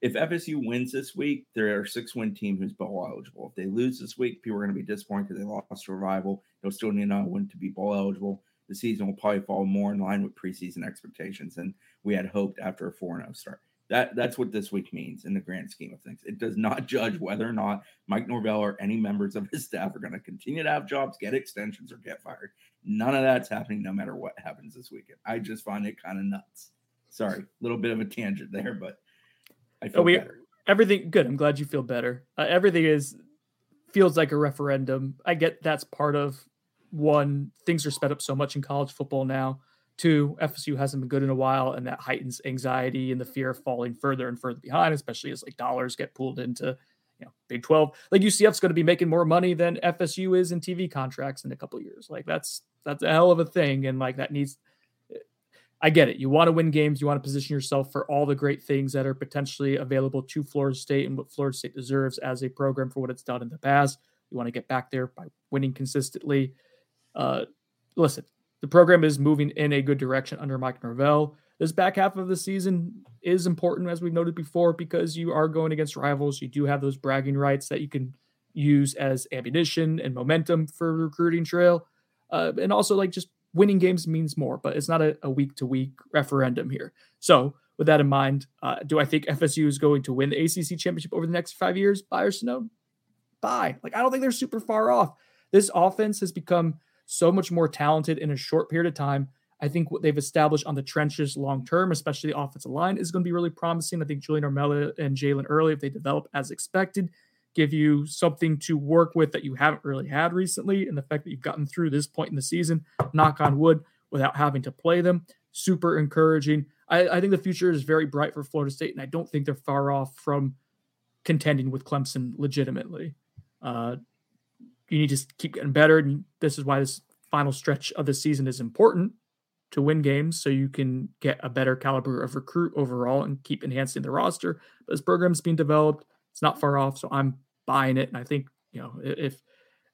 If FSU wins this week, they're a six win team who's bowl eligible. If they lose this week, people are going to be disappointed because they lost survival. They'll still need another win to be bowl eligible. The season will probably fall more in line with preseason expectations than we had hoped after a 4 0 start. That that's what this week means in the grand scheme of things. It does not [LAUGHS] judge whether or not Mike Norvell or any members of his staff are going to continue to have jobs, get extensions, or get fired. None of that's happening, no matter what happens this weekend. I just find it kind of nuts. Sorry, a little bit of a tangent there, but I feel oh, we, better. Everything good. I'm glad you feel better. Uh, everything is feels like a referendum. I get that's part of one. Things are sped up so much in college football now Two, FSU hasn't been good in a while, and that heightens anxiety and the fear of falling further and further behind, especially as like dollars get pulled into you know Big 12. Like UCF's going to be making more money than FSU is in TV contracts in a couple years. Like that's that's a hell of a thing, and like that needs. I get it. You want to win games. You want to position yourself for all the great things that are potentially available to Florida State and what Florida State deserves as a program for what it's done in the past. You want to get back there by winning consistently. Uh, listen, the program is moving in a good direction under Mike Norvell. This back half of the season is important, as we've noted before, because you are going against rivals. You do have those bragging rights that you can use as ammunition and momentum for recruiting trail. Uh, and also, like, just winning games means more, but it's not a week to week referendum here. So, with that in mind, uh, do I think FSU is going to win the ACC championship over the next five years? Buy or no? Buy. Like, I don't think they're super far off. This offense has become so much more talented in a short period of time. I think what they've established on the trenches long term, especially the offensive line, is going to be really promising. I think Julian Armella and Jalen Early, if they develop as expected, give you something to work with that you haven't really had recently. And the fact that you've gotten through this point in the season, knock on wood, without having to play them, super encouraging. I, I think the future is very bright for Florida State, and I don't think they're far off from contending with Clemson legitimately. Uh, you need to keep getting better. And this is why this final stretch of the season is important to win games so you can get a better caliber of recruit overall and keep enhancing the roster. But this program's being developed. It's not far off. So I'm buying it. And I think, you know, if, if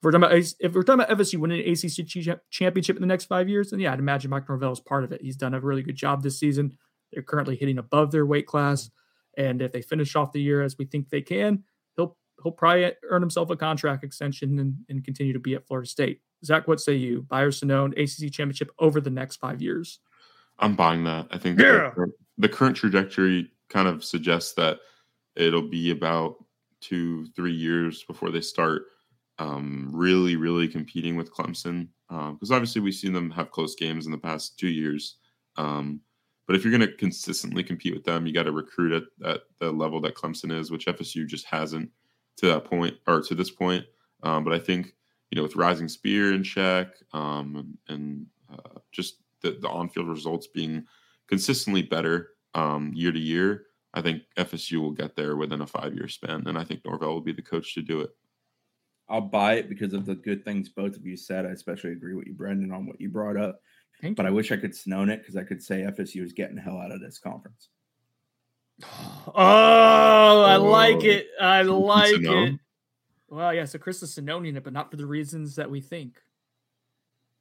we're talking about if we're talking about FSU winning an ACC championship in the next five years, then yeah, I'd imagine Mike Norvell is part of it. He's done a really good job this season. They're currently hitting above their weight class, and if they finish off the year as we think they can, he'll probably earn himself a contract extension and, and continue to be at Florida State. Zach, what say you? Buyer Sonnone ACC championship over the next five years. I'm buying that. I think yeah. the, the current trajectory kind of suggests that it'll be about two, three years before they start um, really, really competing with Clemson. Because um, obviously we've seen them have close games in the past two years. Um, but if you're going to consistently compete with them, you got to recruit at, at the level that Clemson is, which FSU just hasn't to that point or to this point. Um, but I think you know with Rising Spear in check um, and, uh, just the, the on-field results being consistently better um, year to year, I think FSU will get there within a five-year span, and I think Norvell will be the coach to do it. I'll buy it because of the good things both of you said. I especially agree with you, Brendan, on what you brought up. Thank but you. I wish I could snow it because I could say FSU is getting the hell out of this conference. Oh, I like it. I like it. Well, yeah. So Chris is Sinonian it, but not for the reasons that we think.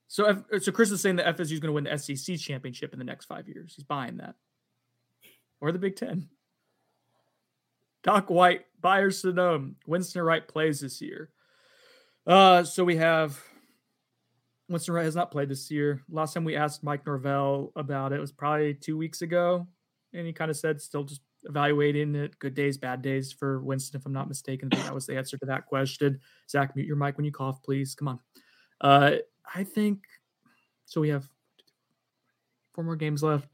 So, so Chris is saying that FSU is going to win the SEC championship in the next five years. He's buying that, or the Big Ten. Doc White, Buyer Sonnone, Winston Wright plays this year. Uh, so we have Winston Wright has not played this year. Last time we asked Mike Norvell about it was probably two weeks ago, and he kind of said still just evaluating it, good days, bad days for Winston, if I'm not mistaken. I think that was the answer to that question. Zach, mute your mic when you cough, please. Come on. Uh, I think so. We have four more games left.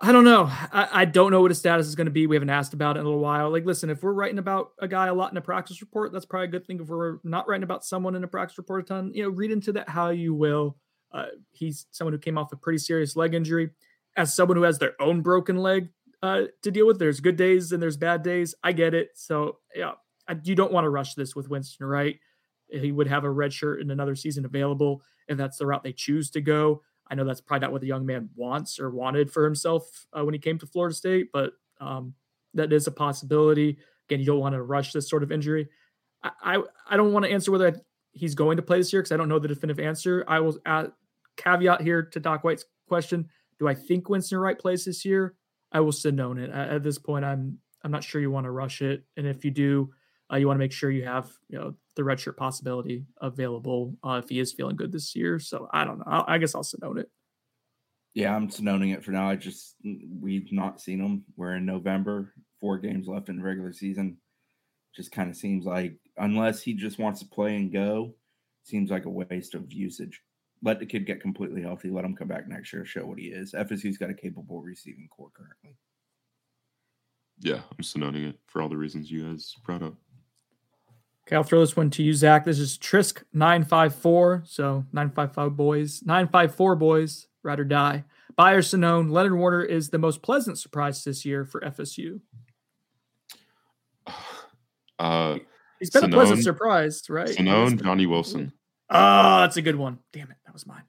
I don't know. I, I, don't know what his status is going to be. We haven't asked about it in a little while. Like, listen, if we're writing about a guy a lot in a practice report, that's probably a good thing. If we're not writing about someone in a practice report a ton, you know, read into that how you will. Uh, he's someone who came off a pretty serious leg injury. As someone who has their own broken leg uh, to deal with, there's good days and there's bad days. I get it. So yeah, I, you don't want to rush this with Winston, right? He would have a red shirt in another season available if that's the route they choose to go. I know that's probably not what the young man wants or wanted for himself uh, when he came to Florida State, but um, that is a possibility. Again, you don't want to rush this sort of injury. I I, I don't want to answer whether he's going to play this year because I don't know the definitive answer. I will add caveat here to Doc White's question: Do I think Winston Wright plays this year? I will sit on it. At, this point, I'm I'm not sure you want to rush it, and if you do, uh, you want to make sure you have you know the redshirt possibility available uh, if he is feeling good this year. So I don't know. I, I guess I'll Sonnone it. Yeah, I'm Sonnoning it for now. I just we've not seen him. We're in November, four games left in the regular season. Just kind of seems like unless he just wants to play and go, seems like a waste of usage. Let the kid get completely healthy. Let him come back next year, show what he is. FSU's got a capable receiving core currently. Yeah, I'm Sonnoning it for all the reasons you guys brought up. Okay, I'll throw this one to you, Zach. This is Trisk nine five four. So nine five five boys, nine five four boys, ride or die. Buyer Sonnone, Leonard Warner is the most pleasant surprise this year for FSU. [SIGHS] Uh, He's been Sonnone, a pleasant surprise, right? Sonnone, Johnny Wilson. Oh, that's a good one. Damn it, that was mine.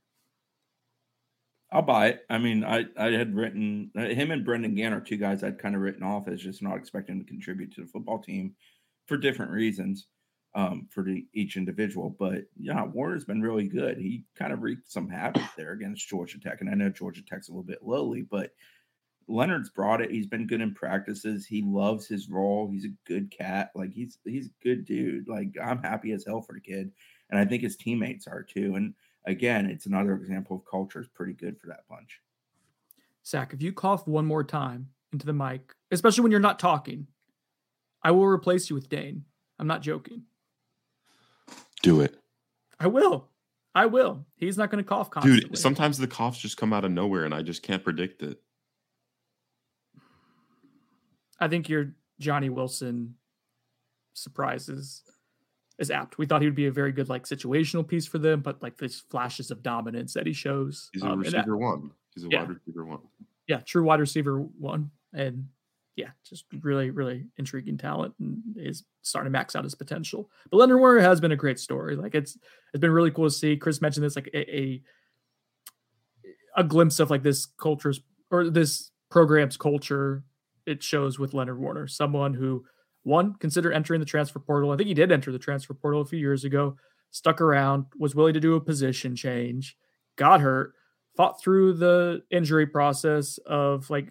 I'll buy it. I mean, I, I had written uh, him and Brendan Gann are two guys I'd kind of written off as just not expecting to contribute to the football team for different reasons um, for the, each individual. But yeah, Warner's been really good. He kind of wreaked some havoc there against Georgia Tech, and I know Georgia Tech's a little bit lowly, but Leonard's brought it. He's been good in practices. He loves his role. He's a good cat. Like he's he's a good dude. Like I'm happy as hell for the kid, and I think his teammates are too. And again, it's another example of culture is pretty good for that bunch. Zach, if you cough one more time into the mic, especially when you're not talking, I will replace you with Dane. I'm not joking. Do it. I will. I will. He's not going to cough constantly. Dude, sometimes the coughs just come out of nowhere and I just can't predict it. I think your Johnny Wilson surprises is apt. We thought he would be a very good like situational piece for them, but like these flashes of dominance that he shows. He's a um, receiver that, one. He's a yeah, wide receiver one. Yeah, true wide receiver one. And yeah, just really, really intriguing talent and is starting to max out his potential. But Leonard Warner has been a great story. Like it's it's been really cool to see. Chris mentioned this like a a, a glimpse of like this culture's or this program's culture. It shows with Leonard Warner, someone who one consider entering the transfer portal. I think he did enter the transfer portal a few years ago. Stuck around, was willing to do a position change, got hurt, fought through the injury process of like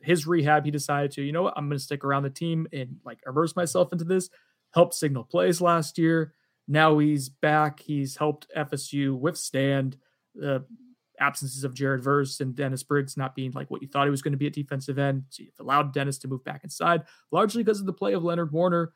his rehab, he decided to, you know what, I'm going to stick around the team and like immerse myself into this. Helped signal plays last year. Now he's back. He's helped FSU withstand the absences of Jared Verse and Dennis Briggs not being like what you thought he was going to be at defensive end. So you've allowed Dennis to move back inside, largely because of the play of Leonard Warner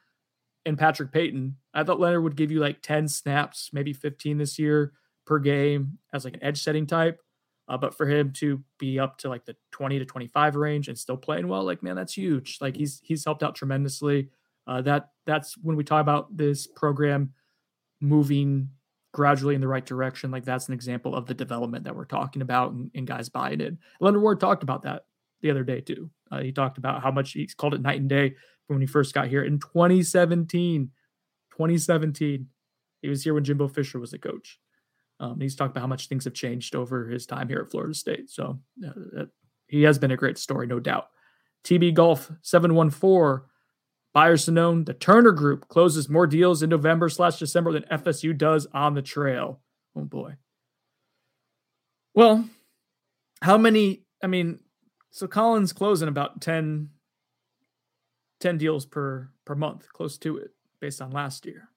and Patrick Payton. I thought Leonard would give you like 10 snaps, maybe 15 this year per game as like an edge setting type. Uh, but for him to be up to like the 20 to 25 range and still playing well, like man, that's huge. Like he's he's helped out tremendously. Uh, that that's when we talk about this program moving gradually in the right direction. Like that's an example of the development that we're talking about and, and guys buying it. Leonard Ward talked about that the other day too. Uh, he talked about how much he's called it night and day when he first got here in 2017. 2017, he was here when Jimbo Fisher was the coach. Um, he's talked about how much things have changed over his time here at Florida State. So uh, he has been a great story, no doubt. TB Golf 714, buyers to known. The Turner Group closes more deals in November slash December than FSU does on the trail. Oh boy. Well, how many? I mean, so Collins closing about 10, 10 deals per per month, close to it, based on last year.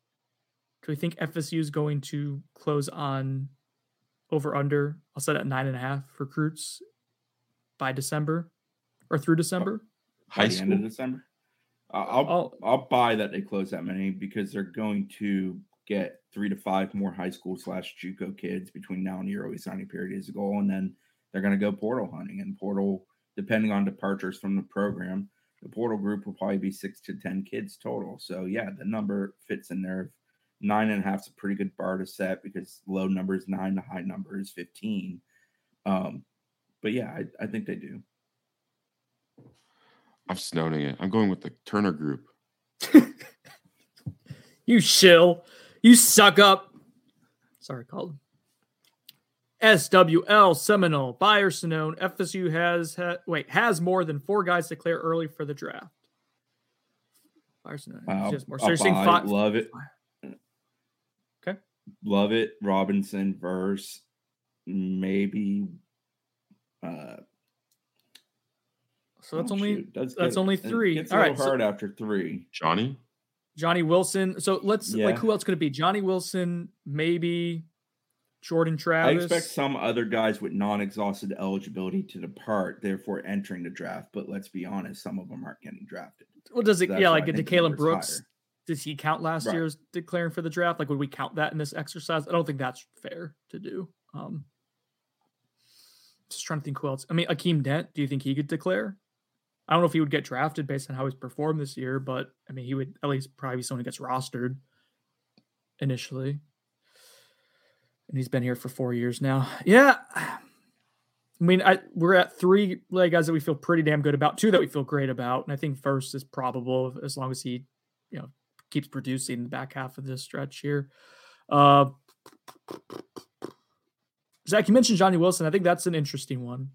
Do we think FSU is going to close on over under? I'll set at nine and a half recruits by December or through December. High school. end of December. I'll, I'll I'll buy that they close that many because they're going to get three to five more high school slash JUCO kids between now and the early signing period is a goal, and then they're going to go portal hunting, and portal depending on departures from the program. The portal group will probably be six to 10 kids total. So, yeah, the number fits in there. Nine and a half is a pretty good bar to set because low number is nine, the high number is 15. Um, but yeah, I, I think they do. I'm snowing it. I'm going with the Turner group. [LAUGHS] you shill. You suck up. Sorry, Colin. SWL Seminole Buyer Sonnone FSU has ha- wait has more than four guys declare early for the draft. Buyer Sonnone just more. So you're five. Love it. Okay. Love it. Robinson verse maybe. Uh, so that's oh, only that's, that's only three. All right, hard so, after three. Johnny. Johnny Wilson. So let's yeah. like who else could it be? Johnny Wilson, maybe Jordan Travis. I expect some other guys with non-exhausted eligibility to depart, therefore entering the draft. But let's be honest, some of them aren't getting drafted. Well, does it? So yeah, like did Caleb Brooks? Higher. Does he count last right. year's declaring for the draft? Like, would we count that in this exercise? I don't think that's fair to do. Um, just trying to think who else. I mean, Akeem Dent. Do you think he could declare? I don't know if he would get drafted based on how he's performed this year, but I mean, he would at least probably be someone who gets rostered initially and he's been here for four years now. Yeah. I mean, I, we're at three like guys that we feel pretty damn good about, two that we feel great about, and I think first is probable as long as he, you know, keeps producing the back half of this stretch here. Uh, Zach, you mentioned Johnny Wilson. I think that's an interesting one.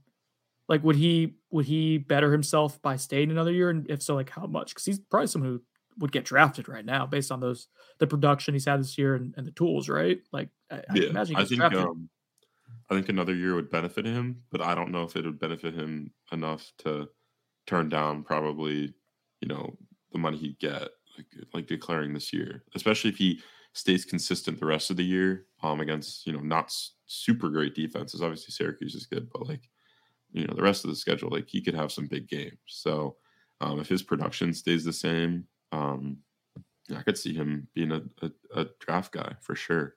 Like, would he would he better himself by staying another year, and if so, like how much? Because he's probably someone who would get drafted right now based on those the production he's had this year and, and the tools, right? Like I, yeah, I imagine I think um, I think another year would benefit him, but I don't know if it would benefit him enough to turn down probably, you know, the money he'd get like like declaring this year, especially if he stays consistent the rest of the year um against, you know, not super great defenses. Obviously Syracuse is good, but like you know, the rest of the schedule like he could have some big games. So um, if his production stays the same, um, I could see him being a, a, a, draft guy for sure.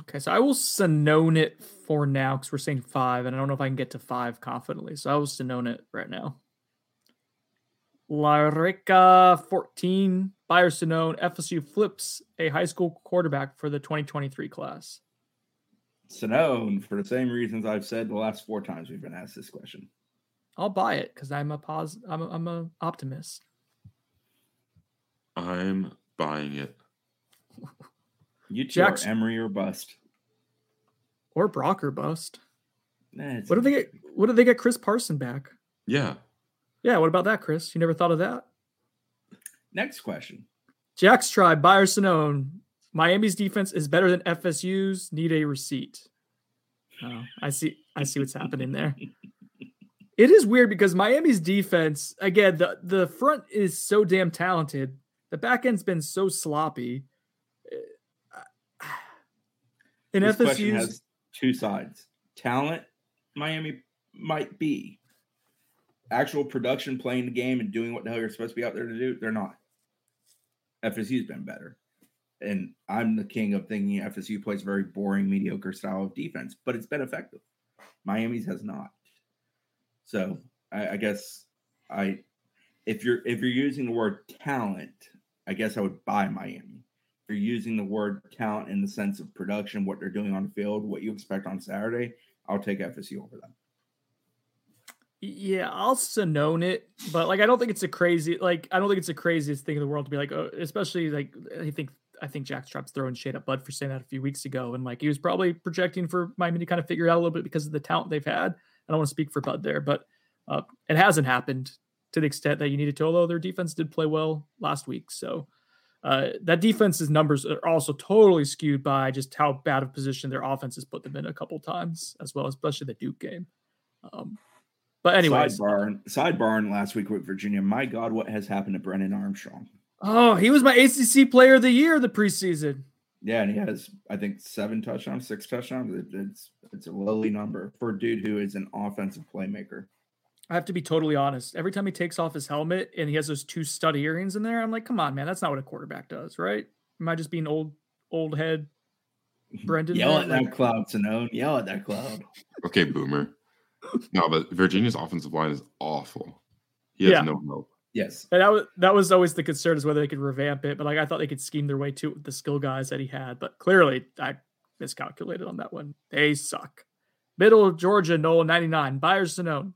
Okay, so I will Sonnone it for now because we're saying five, and I don't know if I can get to five confidently. So I will Sonnone it right now. Larica 14, Buyer Sonnone, FSU flips a high school quarterback for the 2023 class. Sonnone, for the same reasons I've said the last four times we've been asked this question. I'll buy it because I'm a pos. I'm a, I'm a optimist. I'm buying it. [LAUGHS] You two Jack's, are Emory or bust. Or Brock or bust. Nah, what do they get? What do they get Chris Parson back? Yeah. Yeah. What about that, Chris? You never thought of that? Next question. Jack's tribe, Buyer Sonnone. Miami's defense is better than FSU's. Need a receipt. Oh, I see. I see what's happening there. [LAUGHS] It is weird because Miami's defense, again, the, the front is so damn talented, the back end's been so sloppy. Uh, and this FSU has two sides. Talent, Miami might be. Actual production, playing the game and doing what the hell you're supposed to be out there to do, they're not. FSU's been better. And I'm the king of thinking FSU plays very boring, mediocre style of defense, but it's been effective. Miami's has not. So I, I guess I if you're if you're using the word talent, I guess I would buy Miami. If you're using the word talent in the sense of production, what they're doing on the field, what you expect on Saturday, I'll take FSU over them. Yeah, I'll Sonnone it, but like I don't think it's a crazy like I don't think it's the craziest thing in the world to be like, oh, especially like I think I think Jack Strap's throwing shade at Bud for saying that a few weeks ago, and like he was probably projecting for Miami to kind of figure it out a little bit because of the talent they've had. I don't want to speak for Bud there, but uh, it hasn't happened to the extent that you needed to, although their defense did play well last week. So uh, that defense's numbers are also totally skewed by just how bad of position their offense has put them in a couple times, as well, especially the Duke game. Um, but anyway, sidebar, sidebar last week with Virginia. My God, what has happened to Brennan Armstrong? Oh, he was my ACC Player of the Year the preseason. Yeah, and he has I think seven touchdowns, six touchdowns. It's it's a lowly number for a dude who is an offensive playmaker. I have to be totally honest. Every time he takes off his helmet and he has those two stud earrings in there, I'm like, come on, man, that's not what a quarterback does, right? Am I just being old, old head, [LAUGHS] Brendan? Yell at that cloud, Sonnone. Yell at that cloud. Okay, boomer. no, but Virginia's offensive line is awful. He has Yeah. no help. Yes. And that was that was always the concern is whether they could revamp it. But like I thought they could scheme their way to the skill guys that he had. But clearly I miscalculated on that one. They suck. Middle Georgia, Noel 99. Byers Sonnone.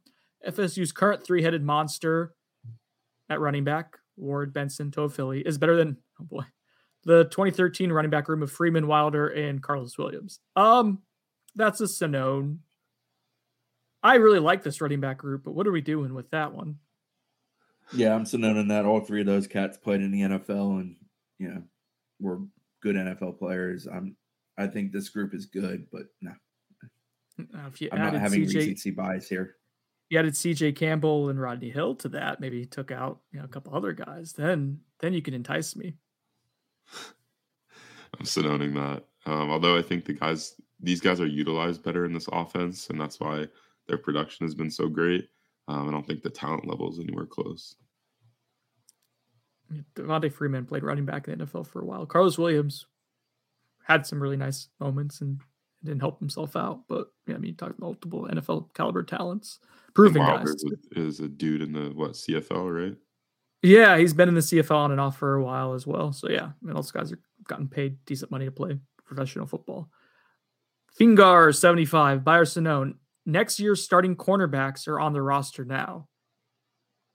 FSU's current three-headed monster at running back, Ward Benson, Toafili, is better than oh boy. The 2013 running back room of Freeman Wilder and Karlos Williams. Um, that's a Sonnone. I really like this running back group, but what are we doing with that one? Yeah, I'm still in that all three of those cats played in the NFL and you know were good NFL players. I'm I think this group is good, but no, Uh, if you I'm not having CJ, recency bias here. you added CJ Campbell and Rodney Hill to that, maybe he took out you know a couple other guys, then then you can entice me. [LAUGHS] I'm Sonnoning that. Um, although I think the guys, these guys are utilized better in this offense, and that's why their production has been so great. Um, I don't think the talent level is anywhere close. Devonta Freeman played running back in the NFL for a while. Karlos Williams had some really nice moments and didn't help himself out, but yeah, I mean, multiple NFL caliber talents, proven guys. is a, is a dude in the what CFL, right? Yeah, he's been in the CFL on and off for a while as well. So yeah, I mean, those guys are gotten paid decent money to play professional football. Fingar seventy five, Buyer Sonnone. Next year's starting cornerbacks are on the roster now.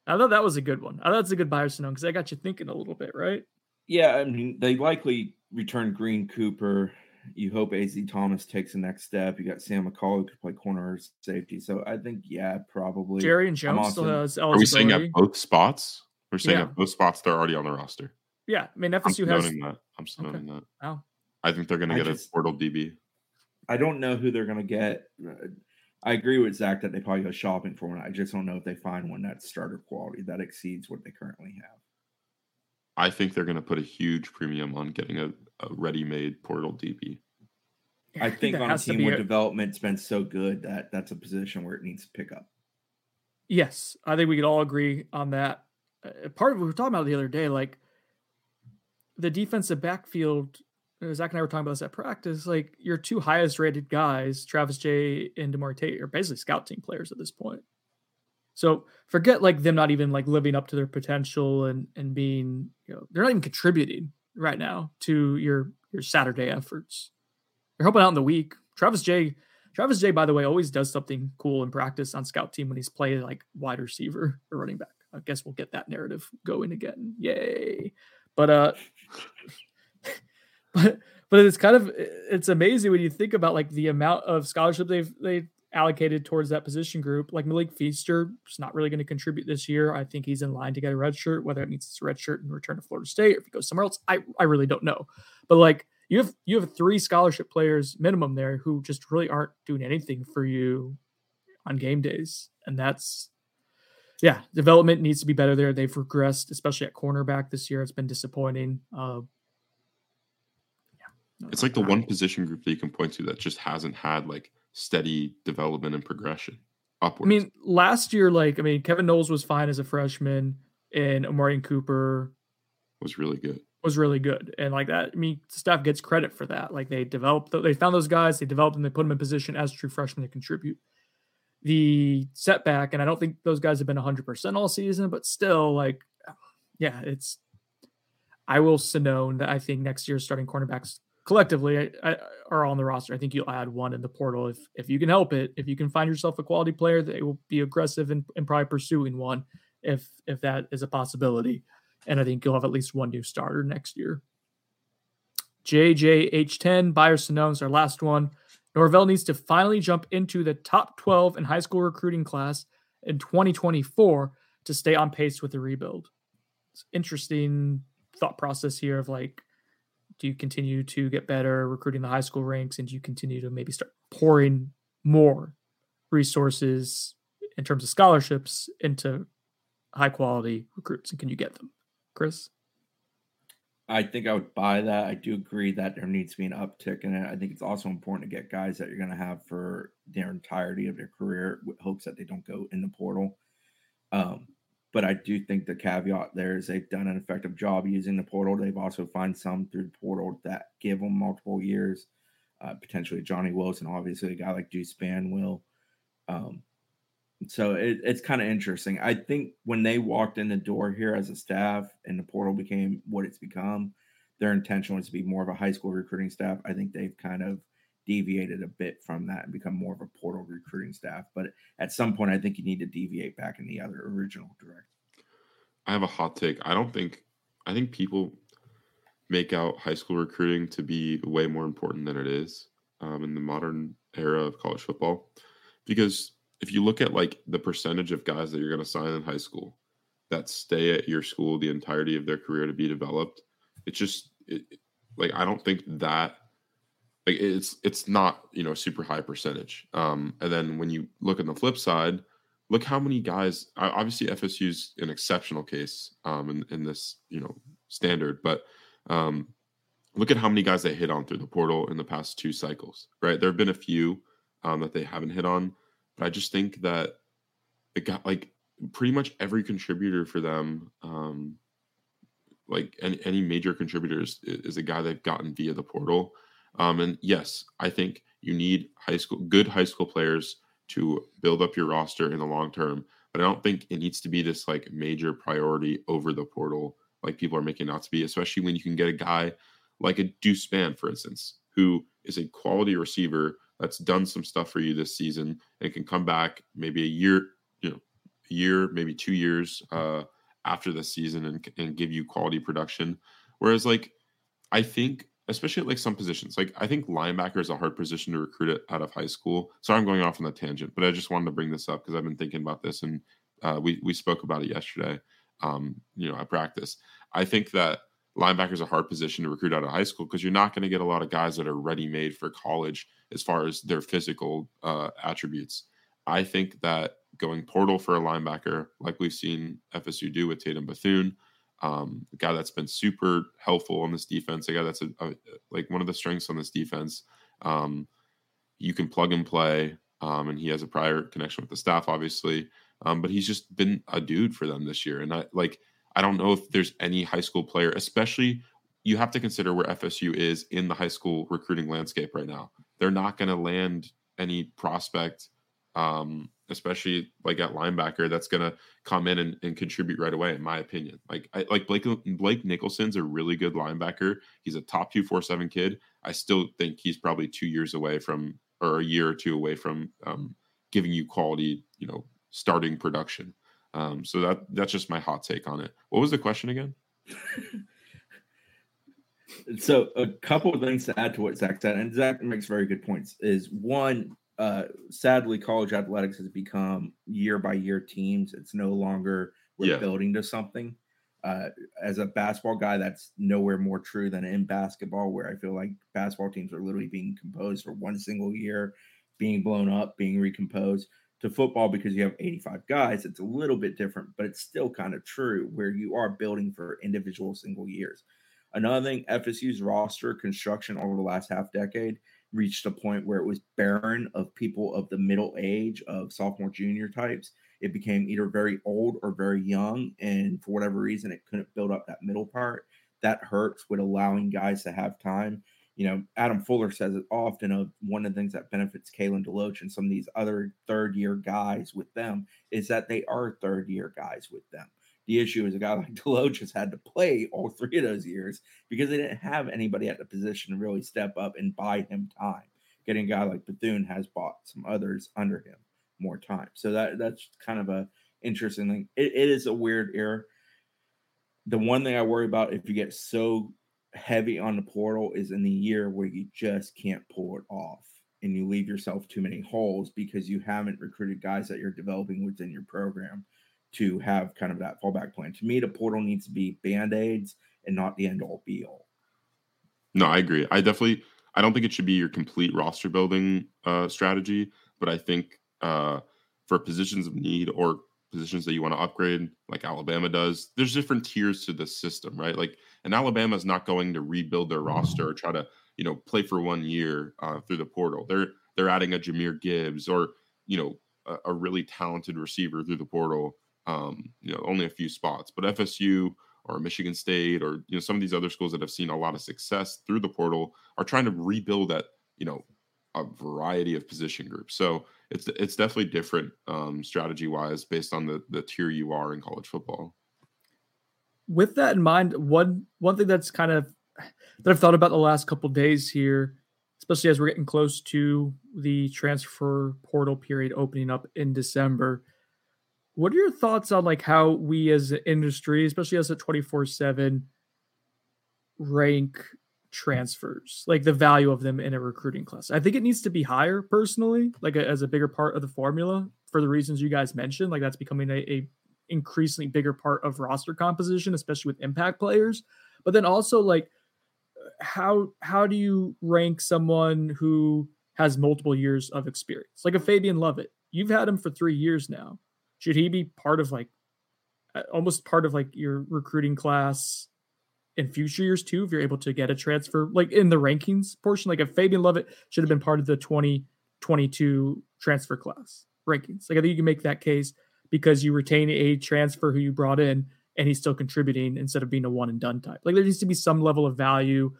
I thought that was a good one. I thought that's a good Buyer Sonnone because that got you thinking a little bit, right? Yeah, I mean they likely return Green Cooper. You hope Az Thomas takes the next step. You got Sam McCall who could play corner or safety. So I think yeah, probably Jarrian Jones still also- has Are we saying at both spots? We're saying Yeah. at both spots they're already on the roster. Yeah, I mean I'm FSU has. Sonnoning that. I'm Sonnoning that. Wow. I think they're going to get just- a portal DB. I don't know who they're going to get. I agree with Zach that they probably go shopping for one. I just don't know if they find one that's starter quality that exceeds what they currently have. I think they're going to put a huge premium on getting a, a ready-made portal DB. I think that on a team where a- development's been so good that that's a position where it needs to pick up. Yes, I think we could all agree on that. Uh, part of what we were talking about the other day, like the defensive backfield. Zach and I were talking about this at practice. Like your two highest rated guys, Travis Jay and Demorie Tate, are basically scout team players at this point. So forget like them not even like living up to their potential and and being you know they're not even contributing right now to your your Saturday efforts. They're helping out in the week. Travis Jay Travis Jay, by the way, always does something cool in practice on scout team when he's playing like wide receiver or running back. I guess we'll get that narrative going again. Yay. But uh but it's kind of it's amazing when you think about like the amount of scholarship they've they've allocated towards that position group. Like Malik Feaster is not really going to contribute this year. I think he's in line to get a red shirt, whether it means it's a red shirt and return to Florida State or if he goes somewhere else. I, I really don't know. But like you have you have three scholarship players minimum there who just really aren't doing anything for you on game days. And that's yeah, development needs to be better there. They've regressed, especially at cornerback this year. It's been disappointing. Uh, It's like the one position group that you can point to that just hasn't had like steady development and progression upwards. I mean, last year, like I mean, Kevin Knowles was fine as a freshman, and Omarion Cooper was really good. was really good, and like that. I mean, staff gets credit for that. Like they developed, they found those guys, they developed them, they put them in position as true freshmen to contribute. The setback, and I don't think those guys have been 100 percent all season, but still, like, yeah, it's. I will Sonnone that I think next year's starting cornerbacks collectively I, I, are on the roster. I think you'll add one in the portal if if you can help it. If you can find yourself a quality player, they will be aggressive and, and probably pursuing one if if that is a possibility. And I think you'll have at least one new starter next year. JJH10, Buyer Sonnone's our last one. Norvell needs to finally jump into the top 12 in high school recruiting class in 2024 to stay on pace with the rebuild. It's interesting thought process here of like, do you continue to get better recruiting the high school ranks and do you continue to maybe start pouring more resources in terms of scholarships into high quality recruits and can you get them chris I think I would buy that. I do agree that there needs to be an uptick in it. I think it's also important to get guys that you're going to have for their entirety of their career with hopes that they don't go in the portal. Um, but I do think the caveat there is they've done an effective job using the portal. They've also found some through the portal that give them multiple years. Uh, potentially Johnny Wilson, obviously a guy like Deuce Spann will. Um, So it, it's kind of interesting. I think when they walked in the door here as a staff and the portal became what it's become, their intention was to be more of a high school recruiting staff. I think they've kind of deviated a bit from that and become more of a portal recruiting staff. But at some point, I think you need to deviate back in the other original direction. I have a hot take. I don't think I think people make out high school recruiting to be way more important than it is um, in the modern era of college football. Because if you look at like the percentage of guys that you're going to sign in high school that stay at your school the entirety of their career to be developed, it's just it, like I don't think that like it's it's not you know a super high percentage. Um, and then when you look at the flip side, look how many guys. Obviously, FSU's an exceptional case um, in in this you know standard, but um, look at how many guys they hit on through the portal in the past two cycles. Right, there have been a few um, that they haven't hit on, but I just think that it got like pretty much every contributor for them. Um, like any, any major contributors is, is a guy they've gotten via the portal. Um, and yes, I think you need high school, good high school players to build up your roster in the long term. But I don't think it needs to be this like major priority over the portal, like people are making out to be, especially when you can get a guy like a Deuce Spann, for instance, who is a quality receiver that's done some stuff for you this season and can come back maybe a year, you know, a year, maybe two years uh, after the season and, and give you quality production. Whereas, like, I think especially at like some positions. Like I think linebacker is a hard position to recruit out of high school. So I'm going off on the tangent, but I just wanted to bring this up because I've been thinking about this and uh, we we spoke about it yesterday. Um, you know, at practice. I think that linebacker is a hard position to recruit out of high school because you're not going to get a lot of guys that are ready made for college as far as their physical uh, attributes. I think that going portal for a linebacker, like we've seen FSU do with Tatum Bethune, um, a guy that's been super helpful on this defense, a guy that's a, a, like one of the strengths on this defense. Um, you can plug and play, um, and he has a prior connection with the staff, obviously. Um, but he's just been a dude for them this year, and I like. I don't know if there's any high school player, especially you have to consider where FSU is in the high school recruiting landscape right now. They're not going to land any prospect um, especially like at linebacker, that's going to come in and, and, contribute right away, in my opinion. Like, I, like Blake Blake Nicholson's a really good linebacker. He's a top two four seven kid. I still think he's probably two years away from, or a year or two away from um, giving you quality, you know, starting production. Um, so that that's just my hot take on it. What was the question again? [LAUGHS] so a couple of things to add to what Zach said, and Zach makes very good points. Is one, uh, sadly, college athletics has become year by year teams. It's no longer we're yeah. building to something. Uh, as a basketball guy, that's nowhere more true than in basketball, where I feel like basketball teams are literally being composed for one single year, being blown up, being recomposed. To football, because you have 85 guys, it's a little bit different, but it's still kind of true where you are building for individual single years. Another thing, FSU's roster construction over the last half decade reached a point where it was barren of people of the middle age of sophomore junior types. It became either very old or very young and for whatever reason it couldn't build up that middle part. That hurts with allowing guys to have time. You know adam fuller says it often of one of the things that benefits Kalen DeLoach and some of these other third year guys with them is that they are third year guys with them the issue is a guy [LAUGHS] like DeLoach has had to play all three of those years because they didn't have anybody at the position to really step up and buy him time. Getting a guy like Bethune has bought some others under him more time. So that that's kind of a interesting thing. it, it is a weird era. The one thing I worry about if you get so heavy on the portal is in the year where you just can't pull it off and you leave yourself too many holes because you haven't recruited guys that you're developing within your program to have kind of that fallback plan. To me, the portal needs to be band aids and not the end all be all. No, I agree. I definitely, I don't think it should be your complete roster building uh, strategy, but I think uh, for positions of need or positions that you want to upgrade, like Alabama does, there's different tiers to the system, right? Like, and Alabama is not going to rebuild their roster or try to, you know, play for one year uh, through the portal. They're they're adding a Jahmyr Gibbs or you know a, a really talented receiver through the portal um, you know, only a few spots. But FSU or Michigan State or you know some of these other schools that have seen a lot of success through the portal are trying to rebuild that you know a variety of position groups. So it's it's definitely different um, strategy wise based on the the tier you are in college football. With that in mind, one one thing that's kind of that I've thought about the last couple days here, especially as we're getting close to the transfer portal period opening up in December. What are your thoughts on like how we as an industry, especially as a 24/7 rank transfers, like the value of them in a recruiting class. I think it needs to be higher personally, like a, as a bigger part of the formula for the reasons you guys mentioned. Like that's becoming a, a increasingly bigger part of roster composition, especially with impact players. But then also like how how do you rank someone who has multiple years of experience, like a Fabian Lovett? You've had him for three years now. Should he be part of like uh, almost part of like your recruiting class in future years too if you're able to get a transfer like in the rankings portion? Like if fabian lovett should have been part of the 2022 transfer class rankings. Like i think you can make that case because you retain a transfer who you brought in and he's still contributing instead of being a one and done type. Like there needs to be some level of value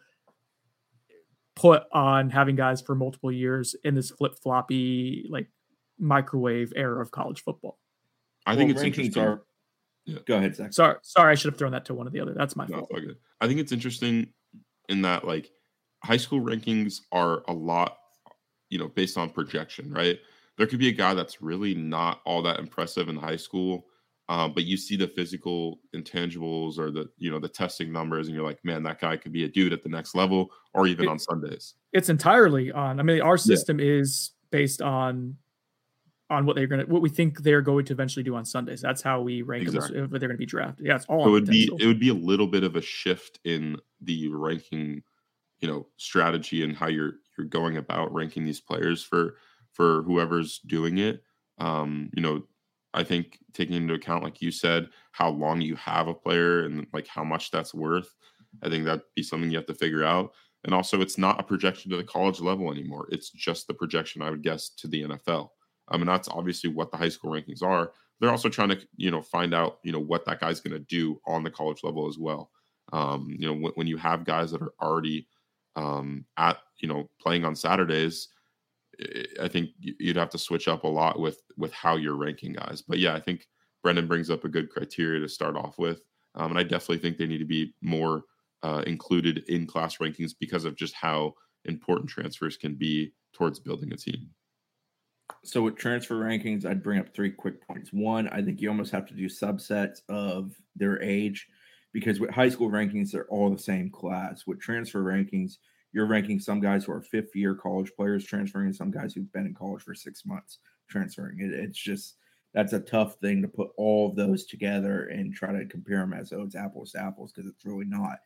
put on having guys for multiple years in this flip-floppy like microwave era of college football i think well, it's interesting are yeah. Go ahead, Zach. Sorry, sorry, I should have thrown that to one of the other. That's my no, fault. Okay. I think it's interesting in that like high school rankings are a lot, you know, based on projection, right? There could be a guy that's really not all that impressive in high school, um, but you see the physical intangibles or the you know the testing numbers, and you're like, man, that guy could be a dude at the next level, or even it, on Sundays. It's entirely on. I mean, our system yeah. is based on on what they're going to what we think they're going to eventually do on Sundays. That's how we rank exactly. them. They're going to be drafted. Yeah, it's all. So it would potential. be it would be a little bit of a shift in the ranking, you know, strategy and how you're you're going about ranking these players for for whoever's doing it. Um, you know, I think taking into account, like you said, how long you have a player and like how much that's worth. I think that'd be something you have to figure out. And also, it's not a projection to the college level anymore. It's just the projection, I would guess, to the NFL. I mean, that's obviously what the high school rankings are. They're also trying to, you know, find out, you know, what that guy's going to do on the college level as well. Um, you know, when, when you have guys that are already um, at, you know, playing on Saturdays, I think you'd have to switch up a lot with with how you're ranking guys. But yeah, I think Brendan brings up a good criteria to start off with, um, and I definitely think they need to be more uh, included in class rankings because of just how important transfers can be towards building a team. So with transfer rankings, I'd bring up three quick points. One, I think you almost have to do subsets of their age because with high school rankings, they're all the same class. With transfer rankings, you're ranking some guys who are fifth year college players transferring and some guys who've been in college for six months transferring. It, it's just that's a tough thing to put all of those together and try to compare them as though it's apples to apples because it's really not.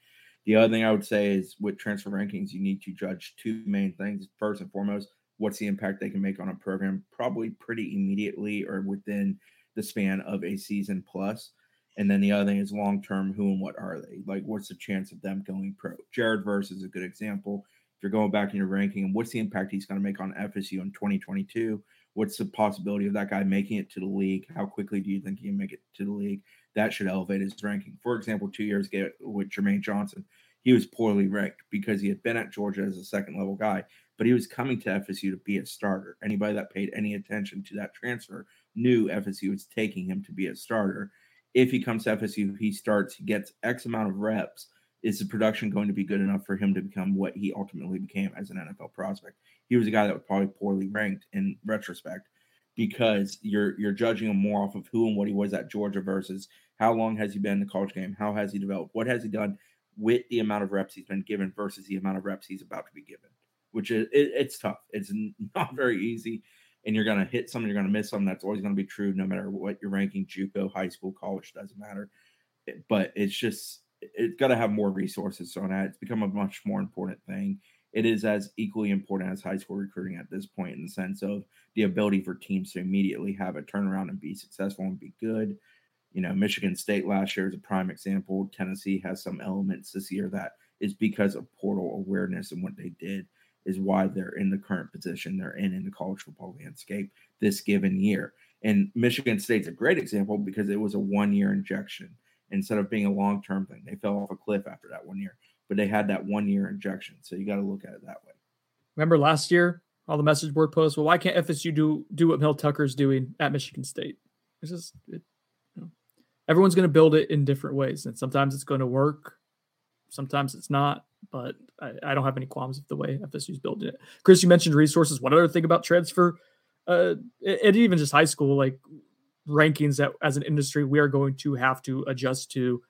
The other thing I would say is with transfer rankings, you need to judge two main things. First and foremost, what's the impact they can make on a program probably pretty immediately or within the span of a season plus. And then the other thing is long term who and what are they? Like what's the chance of them going pro? Jared verse is a good example. If you're going back in your ranking and what's the impact he's going to make on fsu in 2022 what's the possibility of that guy making it to the league? How quickly do you think he can make it to the league? That should elevate his ranking. For example two years ago with jermaine johnson he was poorly ranked because he had been at georgia as a second level guy but he was coming to FSU to be a starter. Anybody that paid any attention to that transfer knew FSU was taking him to be a starter. If he comes to FSU, he starts, he gets X amount of reps. Is the production going to be good enough for him to become what he ultimately became as an NFL prospect? He was a guy that was probably poorly ranked in retrospect because you're you're judging him more off of who and what he was at Georgia versus how long has he been in the college game? How has he developed? What has he done with the amount of reps he's been given versus the amount of reps he's about to be given? Which is it, it's tough. It's [LAUGHS] not very easy, and you're gonna hit some, you're gonna miss some. That's always gonna be true, no matter what you're ranking. JUCO, high school, college doesn't matter. Eh, but it's just it's got to have more resources so that it's become a much more important thing. It is as equally important as high school recruiting at this point in the sense of the ability for teams to immediately have a turnaround and be successful and be good. You know, Michigan State last year is a prime example. Tennessee has some elements this year that is because of portal awareness and what they did is why they're in the current position they're in in the college football landscape this given year. And Michigan State's a great example because it was a one year injection instead of being a long term thing. They fell off a cliff after that one year, but they had that one year injection. So you got to look at it that way. Remember last year, all the message board posts. Well, why can't FSU do do what Mel Tucker's doing at Michigan State? It's just it, you know, everyone's going to build it in different ways, and sometimes it's going to work, sometimes it's not. But I, I don't have any qualms with the way FSU's building it. Chris, you mentioned resources. One other thing about transfer, uh, and even just high school, like rankings that as an industry we are going to have to adjust to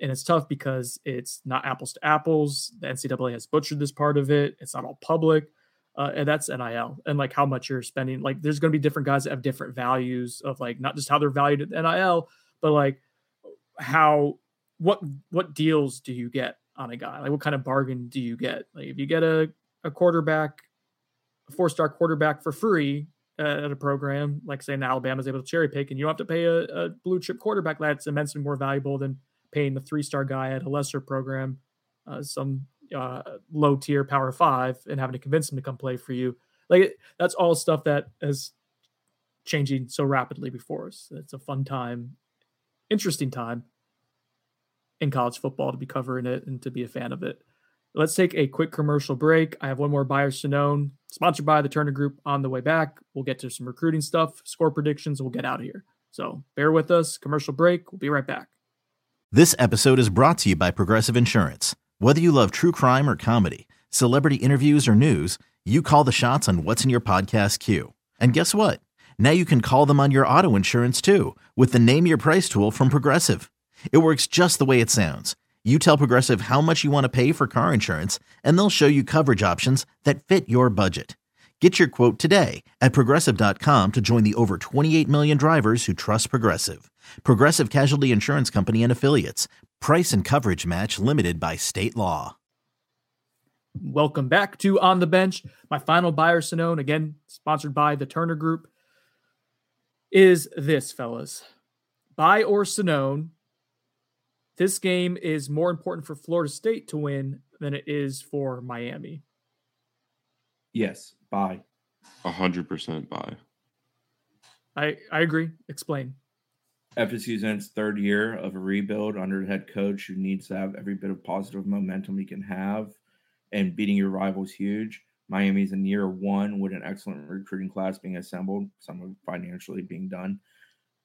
and it's tough because it's not apples to apples. The NCAA has butchered this part of it. It's not all public, uh, and that's NIL and like how much you're spending. Like, there's going to be different guys that have different values of like not just how they're valued at NIL, but like how what what deals do you get on a guy? Like, what kind of bargain do you get? Like, if you get a a quarterback, a four star quarterback for free, uh, at a program like saying Alabama's able to cherry pick and you don't have to pay a, a blue chip quarterback that's immensely more valuable than paying the three star guy at a lesser program, uh, some uh, low tier power five, and having to convince him to come play for you. Like that's all stuff that is changing so rapidly before us. It's a fun time, interesting time in college football to be covering it and to be a fan of it. Let's take a quick commercial break. I have one more buyer Sonnone, sponsored by the Turner Group on the way back. We'll get to some recruiting stuff, score predictions, we'll get out of here. So bear with us. Commercial break. We'll be right back. This episode is brought to you by Progressive Insurance. Whether you love true crime or comedy, celebrity interviews or news, you call the shots on what's in your podcast queue. And guess what? Now you can call them on your auto insurance too with the Name Your Price tool from Progressive. It works just the way it sounds. You tell Progressive how much you want to pay for car insurance, and they'll show you coverage options that fit your budget. Get your quote today at progressive.com to join the over 28 million drivers who trust Progressive. Progressive Casualty Insurance Company and Affiliates. Price and coverage match limited by state law. Welcome back to On the Bench. My final buyer, Sonnone, again, sponsored by the Turner Group, is this, fellas. Buy or Sonnone. This game is more important for Florida State to win than it is for Miami. Yes, buy. A hundred percent buy. I I agree. Explain. FSU's in its third year of a rebuild under a head coach who needs to have every bit of positive momentum he can have, and beating your rivals huge. Miami's in year one with an excellent recruiting class being assembled, some of financially being done,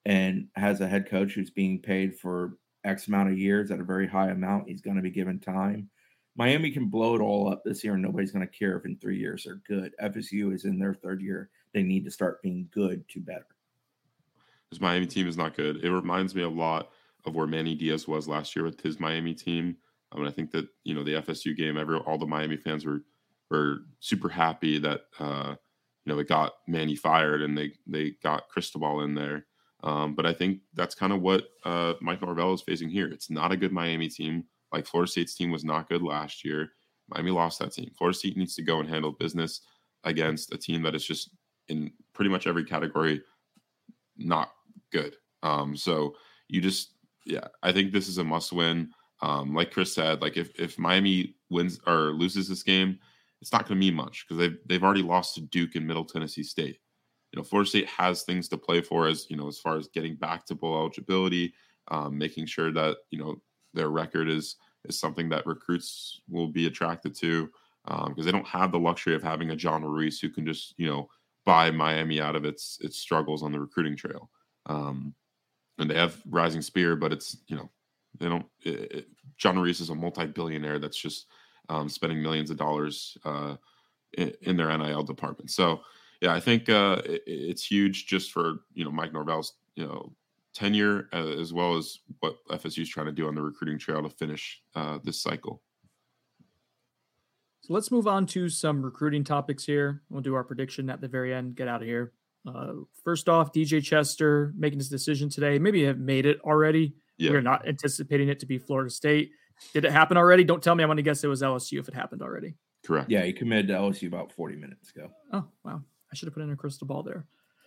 and has a head coach who's being paid for X amount of years at a very high amount. He's going to be given time. Miami can blow it all up this year, and nobody's going to care if in three years they're good. FSU is in their third year. They need to start being good to better. This Miami team is not good. It reminds me a lot of where Manny Diaz was last year with his Miami team. I mean, I think that you know the FSU game, every all the Miami fans were were super happy that uh, you know it got Manny fired and they they got Cristobal in there. Um, but I think that's kind of what uh, Mike Norvell is facing here. It's not a good Miami team. Like Florida State's team was not good last year. Miami lost that team. Florida State needs to go and handle business against a team that is just in pretty much every category not good. Um, so you just, yeah, I think this is a must win. Um, like Chris said, like if if Miami wins or loses this game, it's not going to mean much because they've they've already lost to Duke and Middle Tennessee State. You know, Florida State has things to play for as you know, as far as getting back to bowl eligibility, um, making sure that you know their record is is something that recruits will be attracted to because um, they don't have the luxury of having a John Ruiz who can just you know buy Miami out of its its struggles on the recruiting trail. Um, and they have Rising Spear, but it's you know they don't. It, it, John Ruiz is a multi-billionaire that's just um, spending millions of dollars uh, in, in, their NIL department. So yeah, I think uh, it, it's huge just for you know Mike Norvell's you know tenure uh, as well as what FSU is trying to do on the recruiting trail to finish uh, this cycle. So let's move on to some recruiting topics here. We'll do our prediction at the very end. Get out of here. Uh, first off, DJ Chester making his decision today. Maybe have made it already. Yeah. We're not anticipating it to be Florida State. Did it happen already? Don't tell me. I'm going to guess it was LSU if it happened already. Correct. Yeah, he committed to LSU about 40 minutes ago. Oh wow, I should have put in a crystal ball there.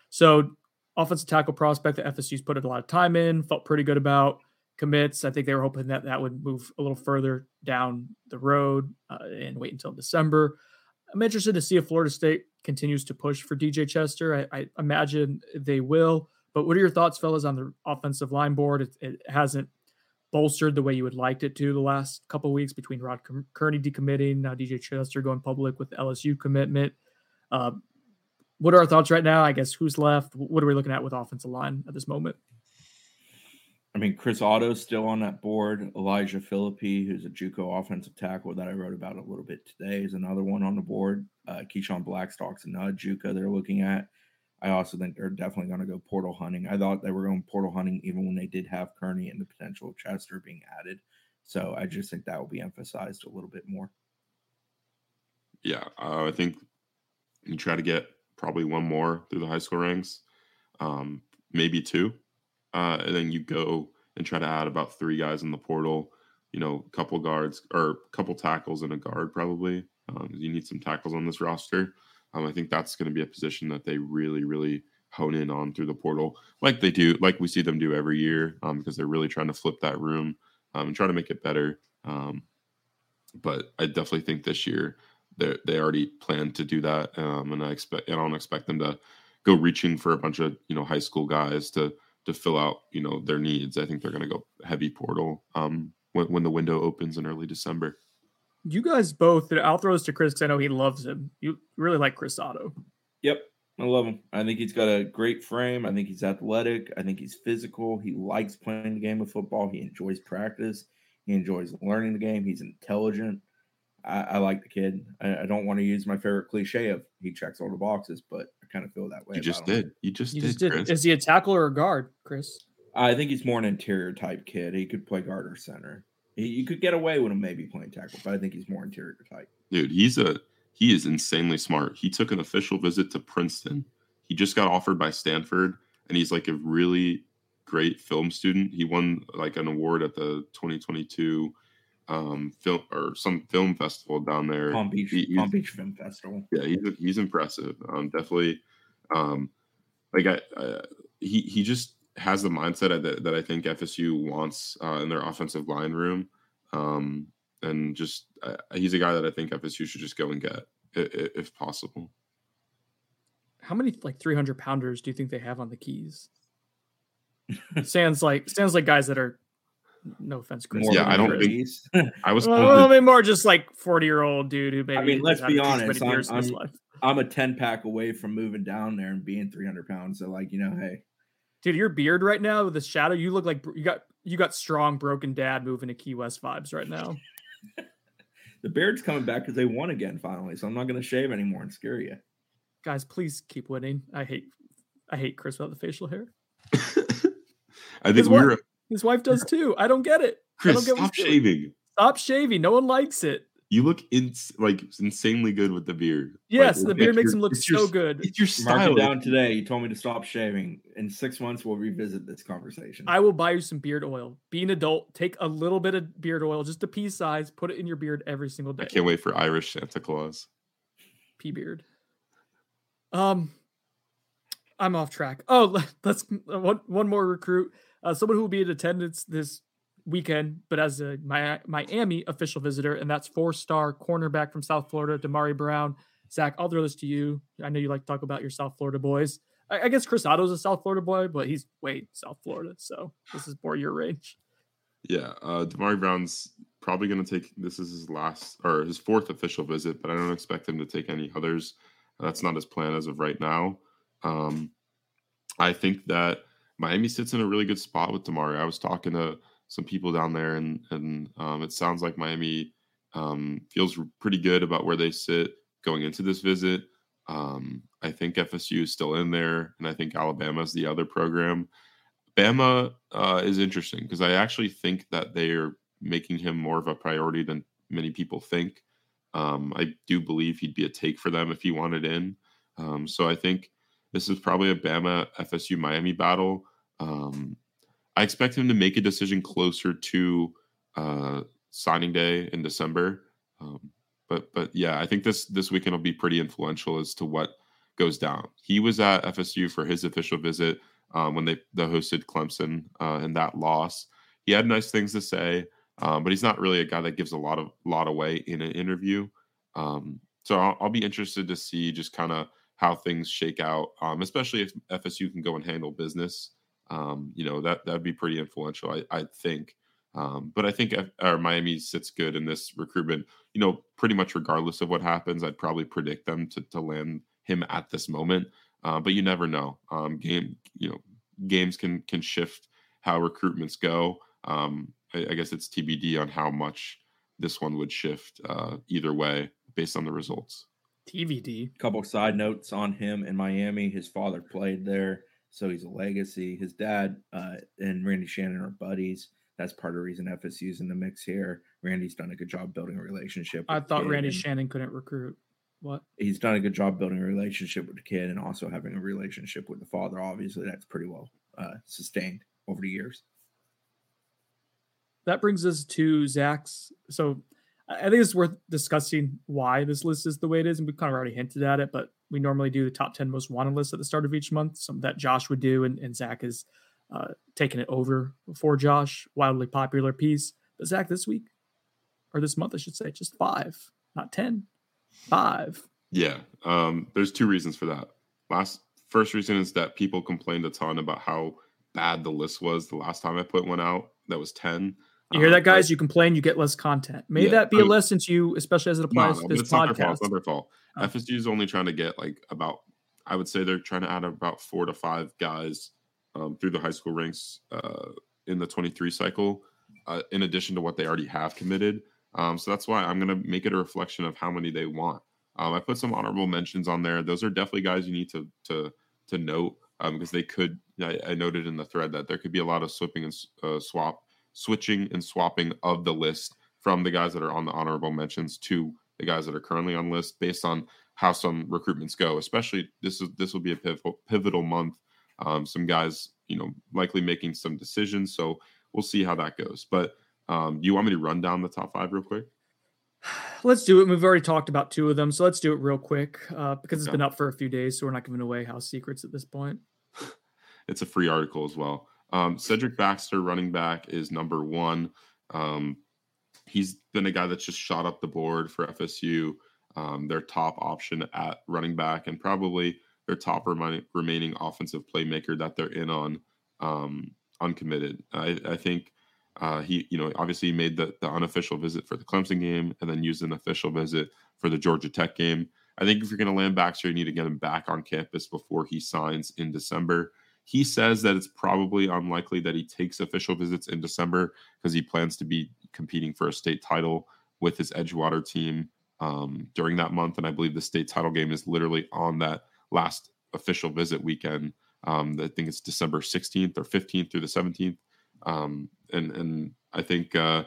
So offensive tackle prospect that FSU's put a lot of time in, felt pretty good about commits. I think they were hoping that that would move a little further down the road uh, and wait until December. I'm interested to see if Florida State continues to push for DJ Chester. I, I imagine they will. But what are your thoughts, fellas, on the offensive line board? It, it hasn't bolstered the way you would liked it to the last couple weeks between Rod Kearney decommitting, now DJ Chester going public with LSU commitment. Uh, what are our thoughts right now? I guess who's left? What are we looking at with offensive line at this moment? I mean, Chris Otto's still on that board. Elijah Philippi, who's a JUCO offensive tackle that I wrote about a little bit today, is another one on the board. Uh, Keyshawn Blackstock's another JUCO they're looking at. I also think they're definitely going to go portal hunting. I thought they were going portal hunting even when they did have Kearney and the potential of Chester being added. So I just think that will be emphasized a little bit more. Yeah, uh, I think you try to get probably one more through the high school ranks, um, maybe two, uh, and then you go and try to add about three guys in the portal. You know, a couple guards or a couple tackles and a guard probably. Um, you need some tackles on this roster. Um, I think that's going to be a position that they really, really hone in on through the portal, like they do, like we see them do every year, um, because they're really trying to flip that room um, and try to make it better. Um, but I definitely think this year they they already plan to do that, um, and I expect I don't expect them to go reaching for a bunch of you know high school guys to to fill out you know their needs. I think they're going to go heavy portal um, when when the window opens in early December. You guys both. I'll throw this to Chris because I know he loves him. You really like Chris Otto. Yep, I love him. I think he's got a great frame. I think he's athletic. I think he's physical. He likes playing the game of football. He enjoys practice. He enjoys learning the game. He's intelligent. I, I like the kid. I, I, don't want to use my favorite cliche of he checks all the boxes, but I kind of feel that way. You just did. You just you did. Just did. Is he a tackle or a guard, Chris? I think he's more an interior type kid. He could play guard or center. He, you could get away with him maybe playing tackle, but I think he's more interior type. Dude, he's a he is insanely smart. He took an official visit to Princeton. He just got offered by Stanford, and he's like a really great film student. He won like an award at the 2022 um film or some film festival down there. Palm Beach, he, Palm Beach Film Festival. Yeah, he's he's impressive. Um, definitely, um, like I, I he he just has the mindset that, that I think FSU wants uh, in their offensive line room. Um, and just uh, he's a guy that I think FSU should just go and get if, if possible. How many like 300 pounders do you think they have on the keys? [LAUGHS] sounds like sounds like guys that are no offense, Chris. yeah, I don't think I was. well, I mean, more just like 40 year old dude who maybe. I mean, let's be honest. I'm, I'm, I'm, a 10 pack away from moving down there and being 300 pounds. So, like, you know, hey, dude, your beard right now with the shadow, you look like you got you got strong broken dad moving to Key West vibes right now. [LAUGHS] the beard's coming back because they won again finally, so I'm not going to shave anymore and scare you. Guys, please keep winning. I hate I hate Chris without the facial hair. [LAUGHS] I think we are His wife does [LAUGHS] too. I don't get it. Chris, don't get stop shaving. Stop shaving. No one likes it. You look ins- like insanely good with the beard. Yes, like, the beard makes him look so your, good. It's your style. Mark it down today. You told me to stop shaving. In six months, we'll revisit this conversation. I will buy you some beard oil. Be an adult. Take a little bit of beard oil, just a pea size. Put it in your beard every single day. I can't wait for Irish Santa Claus. Pea beard. Um, I'm off track. Oh, [LAUGHS] let's one one more recruit. Uh, someone who will be in attendance this weekend, but as a Miami official visitor, and that's four-star cornerback from South Florida, Damari Brown. Zach, I'll throw this to you. I know you like to talk about your South Florida boys. I, I guess Chris Otto's a South Florida boy, but he's way South Florida, so this is more your range. Yeah, uh, Damari Brown's probably going to take this is his last or his fourth official visit, but I don't expect him to take any others. That's not his plan as of right now. Um, I think that Miami sits in a really good spot with Damari. I was talking to some people down there, and and um, it sounds like Miami um, feels pretty good about where they sit going into this visit. Um, I think FSU is still in there, and I think Alabama is the other program. Bama uh, is interesting because I actually think that they are making him more of a priority than many people think. Um, I do believe he'd be a take for them if he wanted in. Um, so I think this is probably a Bama FSU Miami battle. Um, I expect him to make a decision closer to uh, signing day in December. Um, but but yeah, I think this this weekend will be pretty influential as to what goes down. He was at FSU for his official visit um, when they, they hosted Clemson uh, and that loss. He had nice things to say, um, but he's not really a guy that gives a lot of lot away in an interview. Um, so I'll, I'll, be interested to see just kind of how things shake out, um, especially if FSU can go and handle business. Um, you know that that'd be pretty influential, I, I think. Um, but I think F- or Miami sits good in this recruitment. You know, pretty much regardless of what happens, I'd probably predict them to to land him at this moment. Uh, but you never know. Um, game, you know, games can can shift how recruitments go. Um, I, I, guess it's TBD on how much this one would shift uh, either way based on the results. TBD. Couple side notes on him in Miami. His father played there, so he's a legacy. His dad uh, and Randy Shannon are buddies. That's part of the reason FSU's in the mix here. Randy's done a good job building a relationship. I thought Randy Shannon couldn't recruit. What? He's done a good job building a relationship with the kid and also having a relationship with the father. Obviously, that's pretty well uh, sustained over the years. That brings us to Zach's. So I think it's worth discussing why this list is the way it is. And we kind of already hinted at it, but we normally do the top 10 most wanted list at the start of each month. Some that Josh would do, and, and Zach is uh, taking it over for Josh. Wildly popular piece. But Zach, this week, or this month, I should say, just five, not 10, five. Yeah. Um, there's two reasons for that. Last first reason is that people complained a ton about how bad the list was the last time I put one out. That was 10. You hear that, um, guys? you complain, you get less content. May yeah, that be a lesson to you, especially as it applies no, to this podcast. Not their fault. Oh. FSU is only trying to get like about, I would say they're trying to add about four to five guys um, through the high school ranks uh, in the 23 cycle, uh, in addition to what they already have committed. Um, so that's why I'm going to make it a reflection of how many they want. Um, I put some honorable mentions on there. Those are definitely guys you need to to to note because um, they could. I, I, noted in the thread that there could be a lot of swapping and uh, swap, switching and swapping of the list from the guys that are on the honorable mentions to the guys that are currently on list based on how some recruitments go. Especially this is this will be a pivotal pivotal month. Um, some guys, you know, likely making some decisions. So we'll see how that goes. But um, do you want me to run down the top five real quick? Let's do it. We've already talked about two of them, so let's do it real quick uh, because it's been up for a few days, so we're not giving away house secrets at this point. [LAUGHS] it's a free article as well. Um, Cedric Baxter, running back, is number one. Um, he's been a guy that's just shot up the board for FSU. Um, their top option at running back, and probably their top remaining offensive playmaker that they're in on um, uncommitted. I, I think uh, he, you know, obviously made the, the unofficial visit for the Clemson game and then used an official visit for the Georgia Tech game. I think if you're going to land Baxter, you need to get him back on campus before he signs in December. He says that it's probably unlikely that he takes official visits in December because he plans to be competing for a state title with his Edgewater team um, during that month. And I believe the state title game is literally on that last official visit weekend. Um, I think it's December 16th or 15th through the 17th. Um, and and I think uh,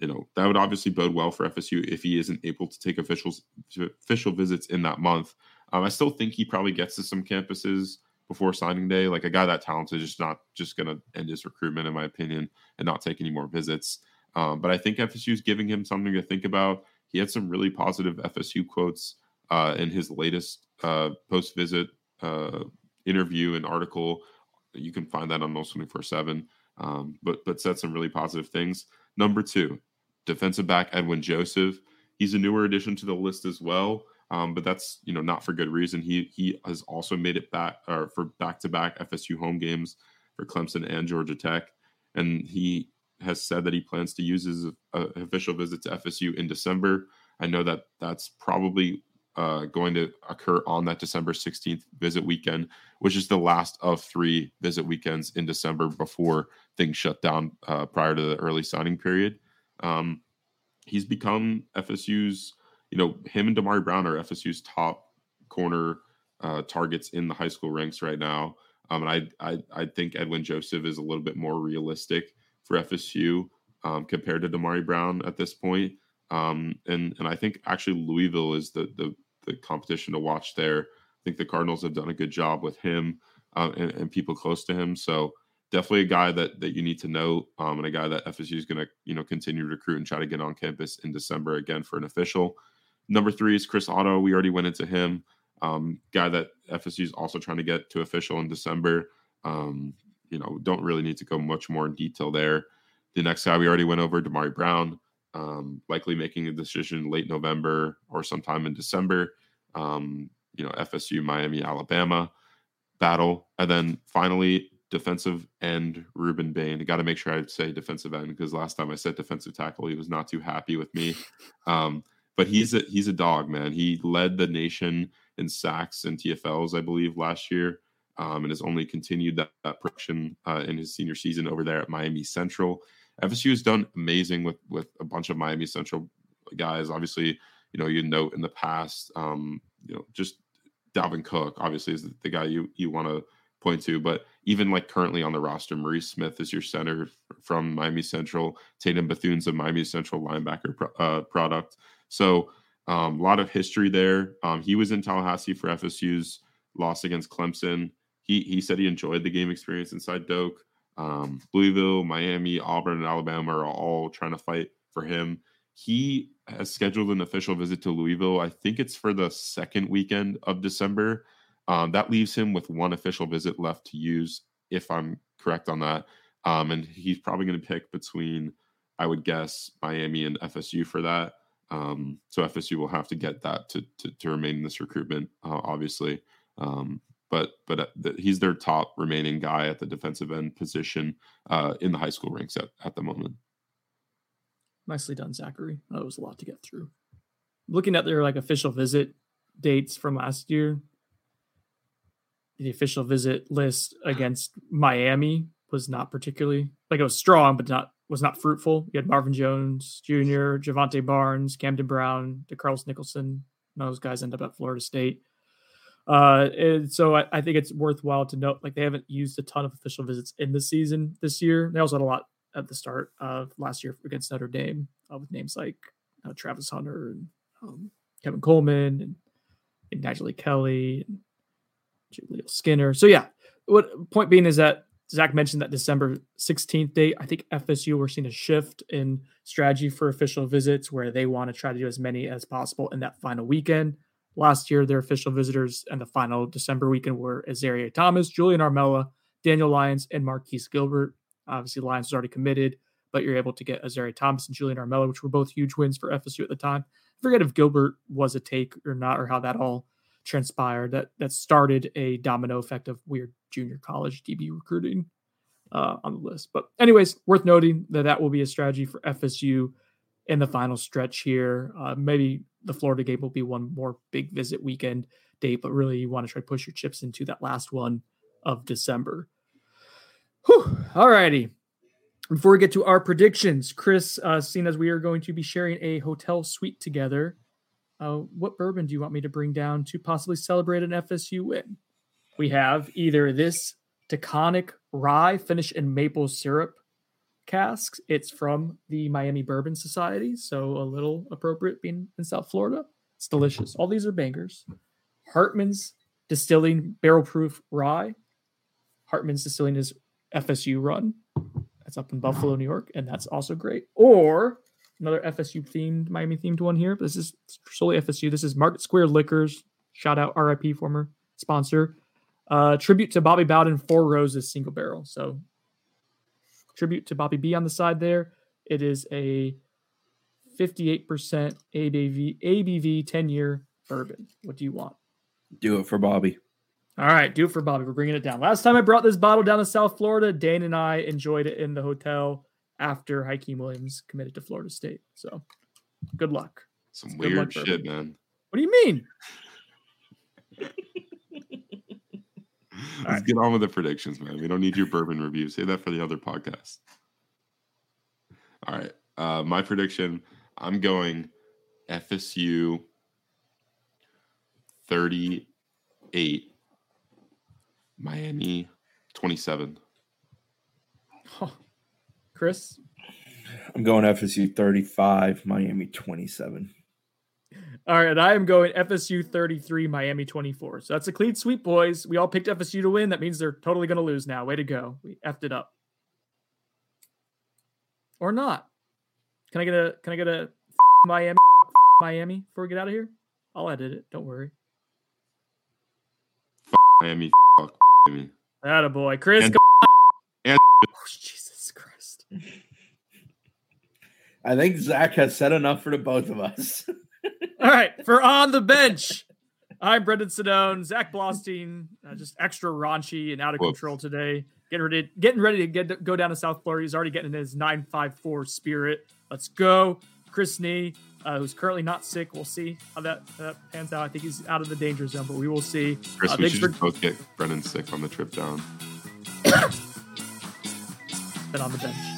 you know that would obviously bode well for FSU if he isn't able to take officials official visits in that month. Um, I still think he probably gets to some campuses before signing day. Like a guy that talented is just not just going to end his recruitment, in my opinion, and not take any more visits. Um, but I think FSU is giving him something to think about. He had some really positive FSU quotes uh, in his latest uh, post visit uh, interview and article. You can find that on Noles 24 7 um, but but said some really positive things. Number two, defensive back Edwin Joseph. He's a newer addition to the list as well, um, but that's you know not for good reason. He he has also made it back or for back to back FSU home games for Clemson and Georgia Tech, and he has said that he plans to use his uh, official visit to FSU in December. I know that that's probably uh, going to occur on that December 16th visit weekend, which is the last of three visit weekends in December before things shut down uh, prior to the early signing period. Um, he's become FSU's, you know, him and Damari Brown are FSU's top corner uh, targets in the high school ranks right now. Um, and I, I, I think Edwin Joseph is a little bit more realistic for FSU um, compared to Damari Brown at this point. Um, and and I think actually Louisville is the the the competition to watch there. I think the Cardinals have done a good job with him uh, and, and, people close to him. So definitely a guy that that you need to know, um, and a guy that FSU is going to you know continue to recruit and try to get on campus in December again for an official. Number three is Chris Otto. We already went into him. Um, guy that FSU is also trying to get to official in December. Um, you know, don't really need to go much more in detail there. The next guy we already went over, Damari Brown um, likely making a decision late November or sometime in December. Um, you know, FSU, Miami, Alabama battle. And then finally, defensive end Rueben Bain. Got to make sure I say defensive end because last time I said defensive tackle, he was not too happy with me. Um, but he's a he's a dog, man. He led the nation in sacks and TFLs, I believe, last year, um, and has only continued that, that production uh, in his senior season over there at Miami Central. FSU has done amazing with with a bunch of Miami Central guys. Obviously, you know, you note in the past, um, you know, just Dalvin Cook obviously is the guy you you want to point to, but even like currently on the roster, Maurice Smith is your center from Miami Central. Tatum Bethune's a Miami Central linebacker pro, uh, product. So um, a lot of history there. Um, he was in Tallahassee for FSU's loss against Clemson. He he said he enjoyed the game experience inside Doak. Um, Louisville, Miami, Auburn, and Alabama are all trying to fight for him. He has scheduled an official visit to Louisville. I think it's for the second weekend of December. Um, that leaves him with one official visit left to use, if I'm correct on that. Um, and he's probably going to pick between, I would guess, Miami and FSU for that. Um, so FSU will have to get that to to, to remain in this recruitment, uh, obviously. Um, but but uh, the, he's their top remaining guy at the defensive end position uh, in the high school ranks at, at the moment. Nicely done, Zachary. That was a lot to get through. Looking at their like official visit dates from last year, the official visit list against Miami was not particularly like it was strong, but not was not fruitful. You had Marvin Jones Jr., Jovantae Barnes, Camden Brown, DeCarlos Nicholson. Those guys end up at Florida State. Uh, and so I, I, think it's worthwhile to note like they haven't used a ton of official visits in the season this year. They also had a lot at the start of last year against Notre Dame uh, with names like uh, Travis Hunter and um, Kevin Coleman and, and Kelly and Julio Skinner. So yeah, what point being is that Zach mentioned that December 16th date. I think FSU we're seeing a shift in strategy for official visits where they want to try to do as many as possible in that final weekend. Last year, their official visitors and the final December weekend were Azaria Thomas, Julian Armella, Daniel Lyons, and Marquise Gilbert. Obviously, Lyons was already committed, but you're able to get Azaria Thomas and Julian Armella, which were both huge wins for FSU at the time. I forget if Gilbert was a take or not, or how that all transpired that that started a domino effect of weird junior college DB recruiting uh, on the list. But anyways, worth noting that that will be a strategy for FSU in the final stretch here. Uh, maybe the Florida game will be one more big visit weekend date, but really you want to try to push your chips into that last one of December. All righty. Before we get to our predictions, Chris, uh, seeing as we are going to be sharing a hotel suite together, uh, what bourbon do you want me to bring down to possibly celebrate an FSU win? We have either this Taconic rye finished in maple syrup casks. It's from the Miami Bourbon Society, so a little appropriate being in South Florida. It's delicious. All these are bangers. Hartman's Distilling Barrel Proof Rye. Hartman's Distilling is FSU run. That's up in Buffalo, New York, and that's also great. Or another FSU themed, Miami themed one here. This is solely FSU. This is Market Square Liquors. Shout out RIP former sponsor. Uh, tribute to Bobby Bowden, Four Roses single barrel. So tribute to Bobby B on the side there. It is a 58% ABV, ABV 10 year bourbon. What do you want? Do it for Bobby. All right, do it for Bobby. We're bringing it down. Last time I brought this bottle down to South Florida, Dane and I enjoyed it in the hotel after Hykeem Williams committed to Florida State. So good luck. Some good weird luck, shit, man. What do you mean? [LAUGHS] Let's right. get on with the predictions, man. We don't need your bourbon review. Say that for the other podcast. All right. Uh, my prediction I'm going FSU 38, Miami 27. Chris? I'm going FSU 35, Miami 27. All right, I am going FSU 33, Miami 24. So that's a clean sweep, boys. We all picked FSU to win. That means they're totally going to lose now. Way to go. We effed it up. Or not. Can I get a can I get a [LAUGHS] Miami [LAUGHS] Miami before we get out of here? I'll edit it. Don't worry. [LAUGHS] Miami Miami. That a boy. Chris. And, and oh, Jesus Christ. I think Zach has said enough for the both of us. [LAUGHS] All right, for on the bench, I'm Brendan Sonnone, Zach Blostein, uh, just extra raunchy and out of Whoops. control today. Getting ready, getting ready to get go down to South Florida. He's already getting in his nine five four spirit. Let's go. Chris Nee, uh, who's currently not sick. We'll see how that, that pans out. I think he's out of the danger zone, but we will see. Chris, Uh, we should for both get Brennan sick on the trip down. [COUGHS] been on the bench.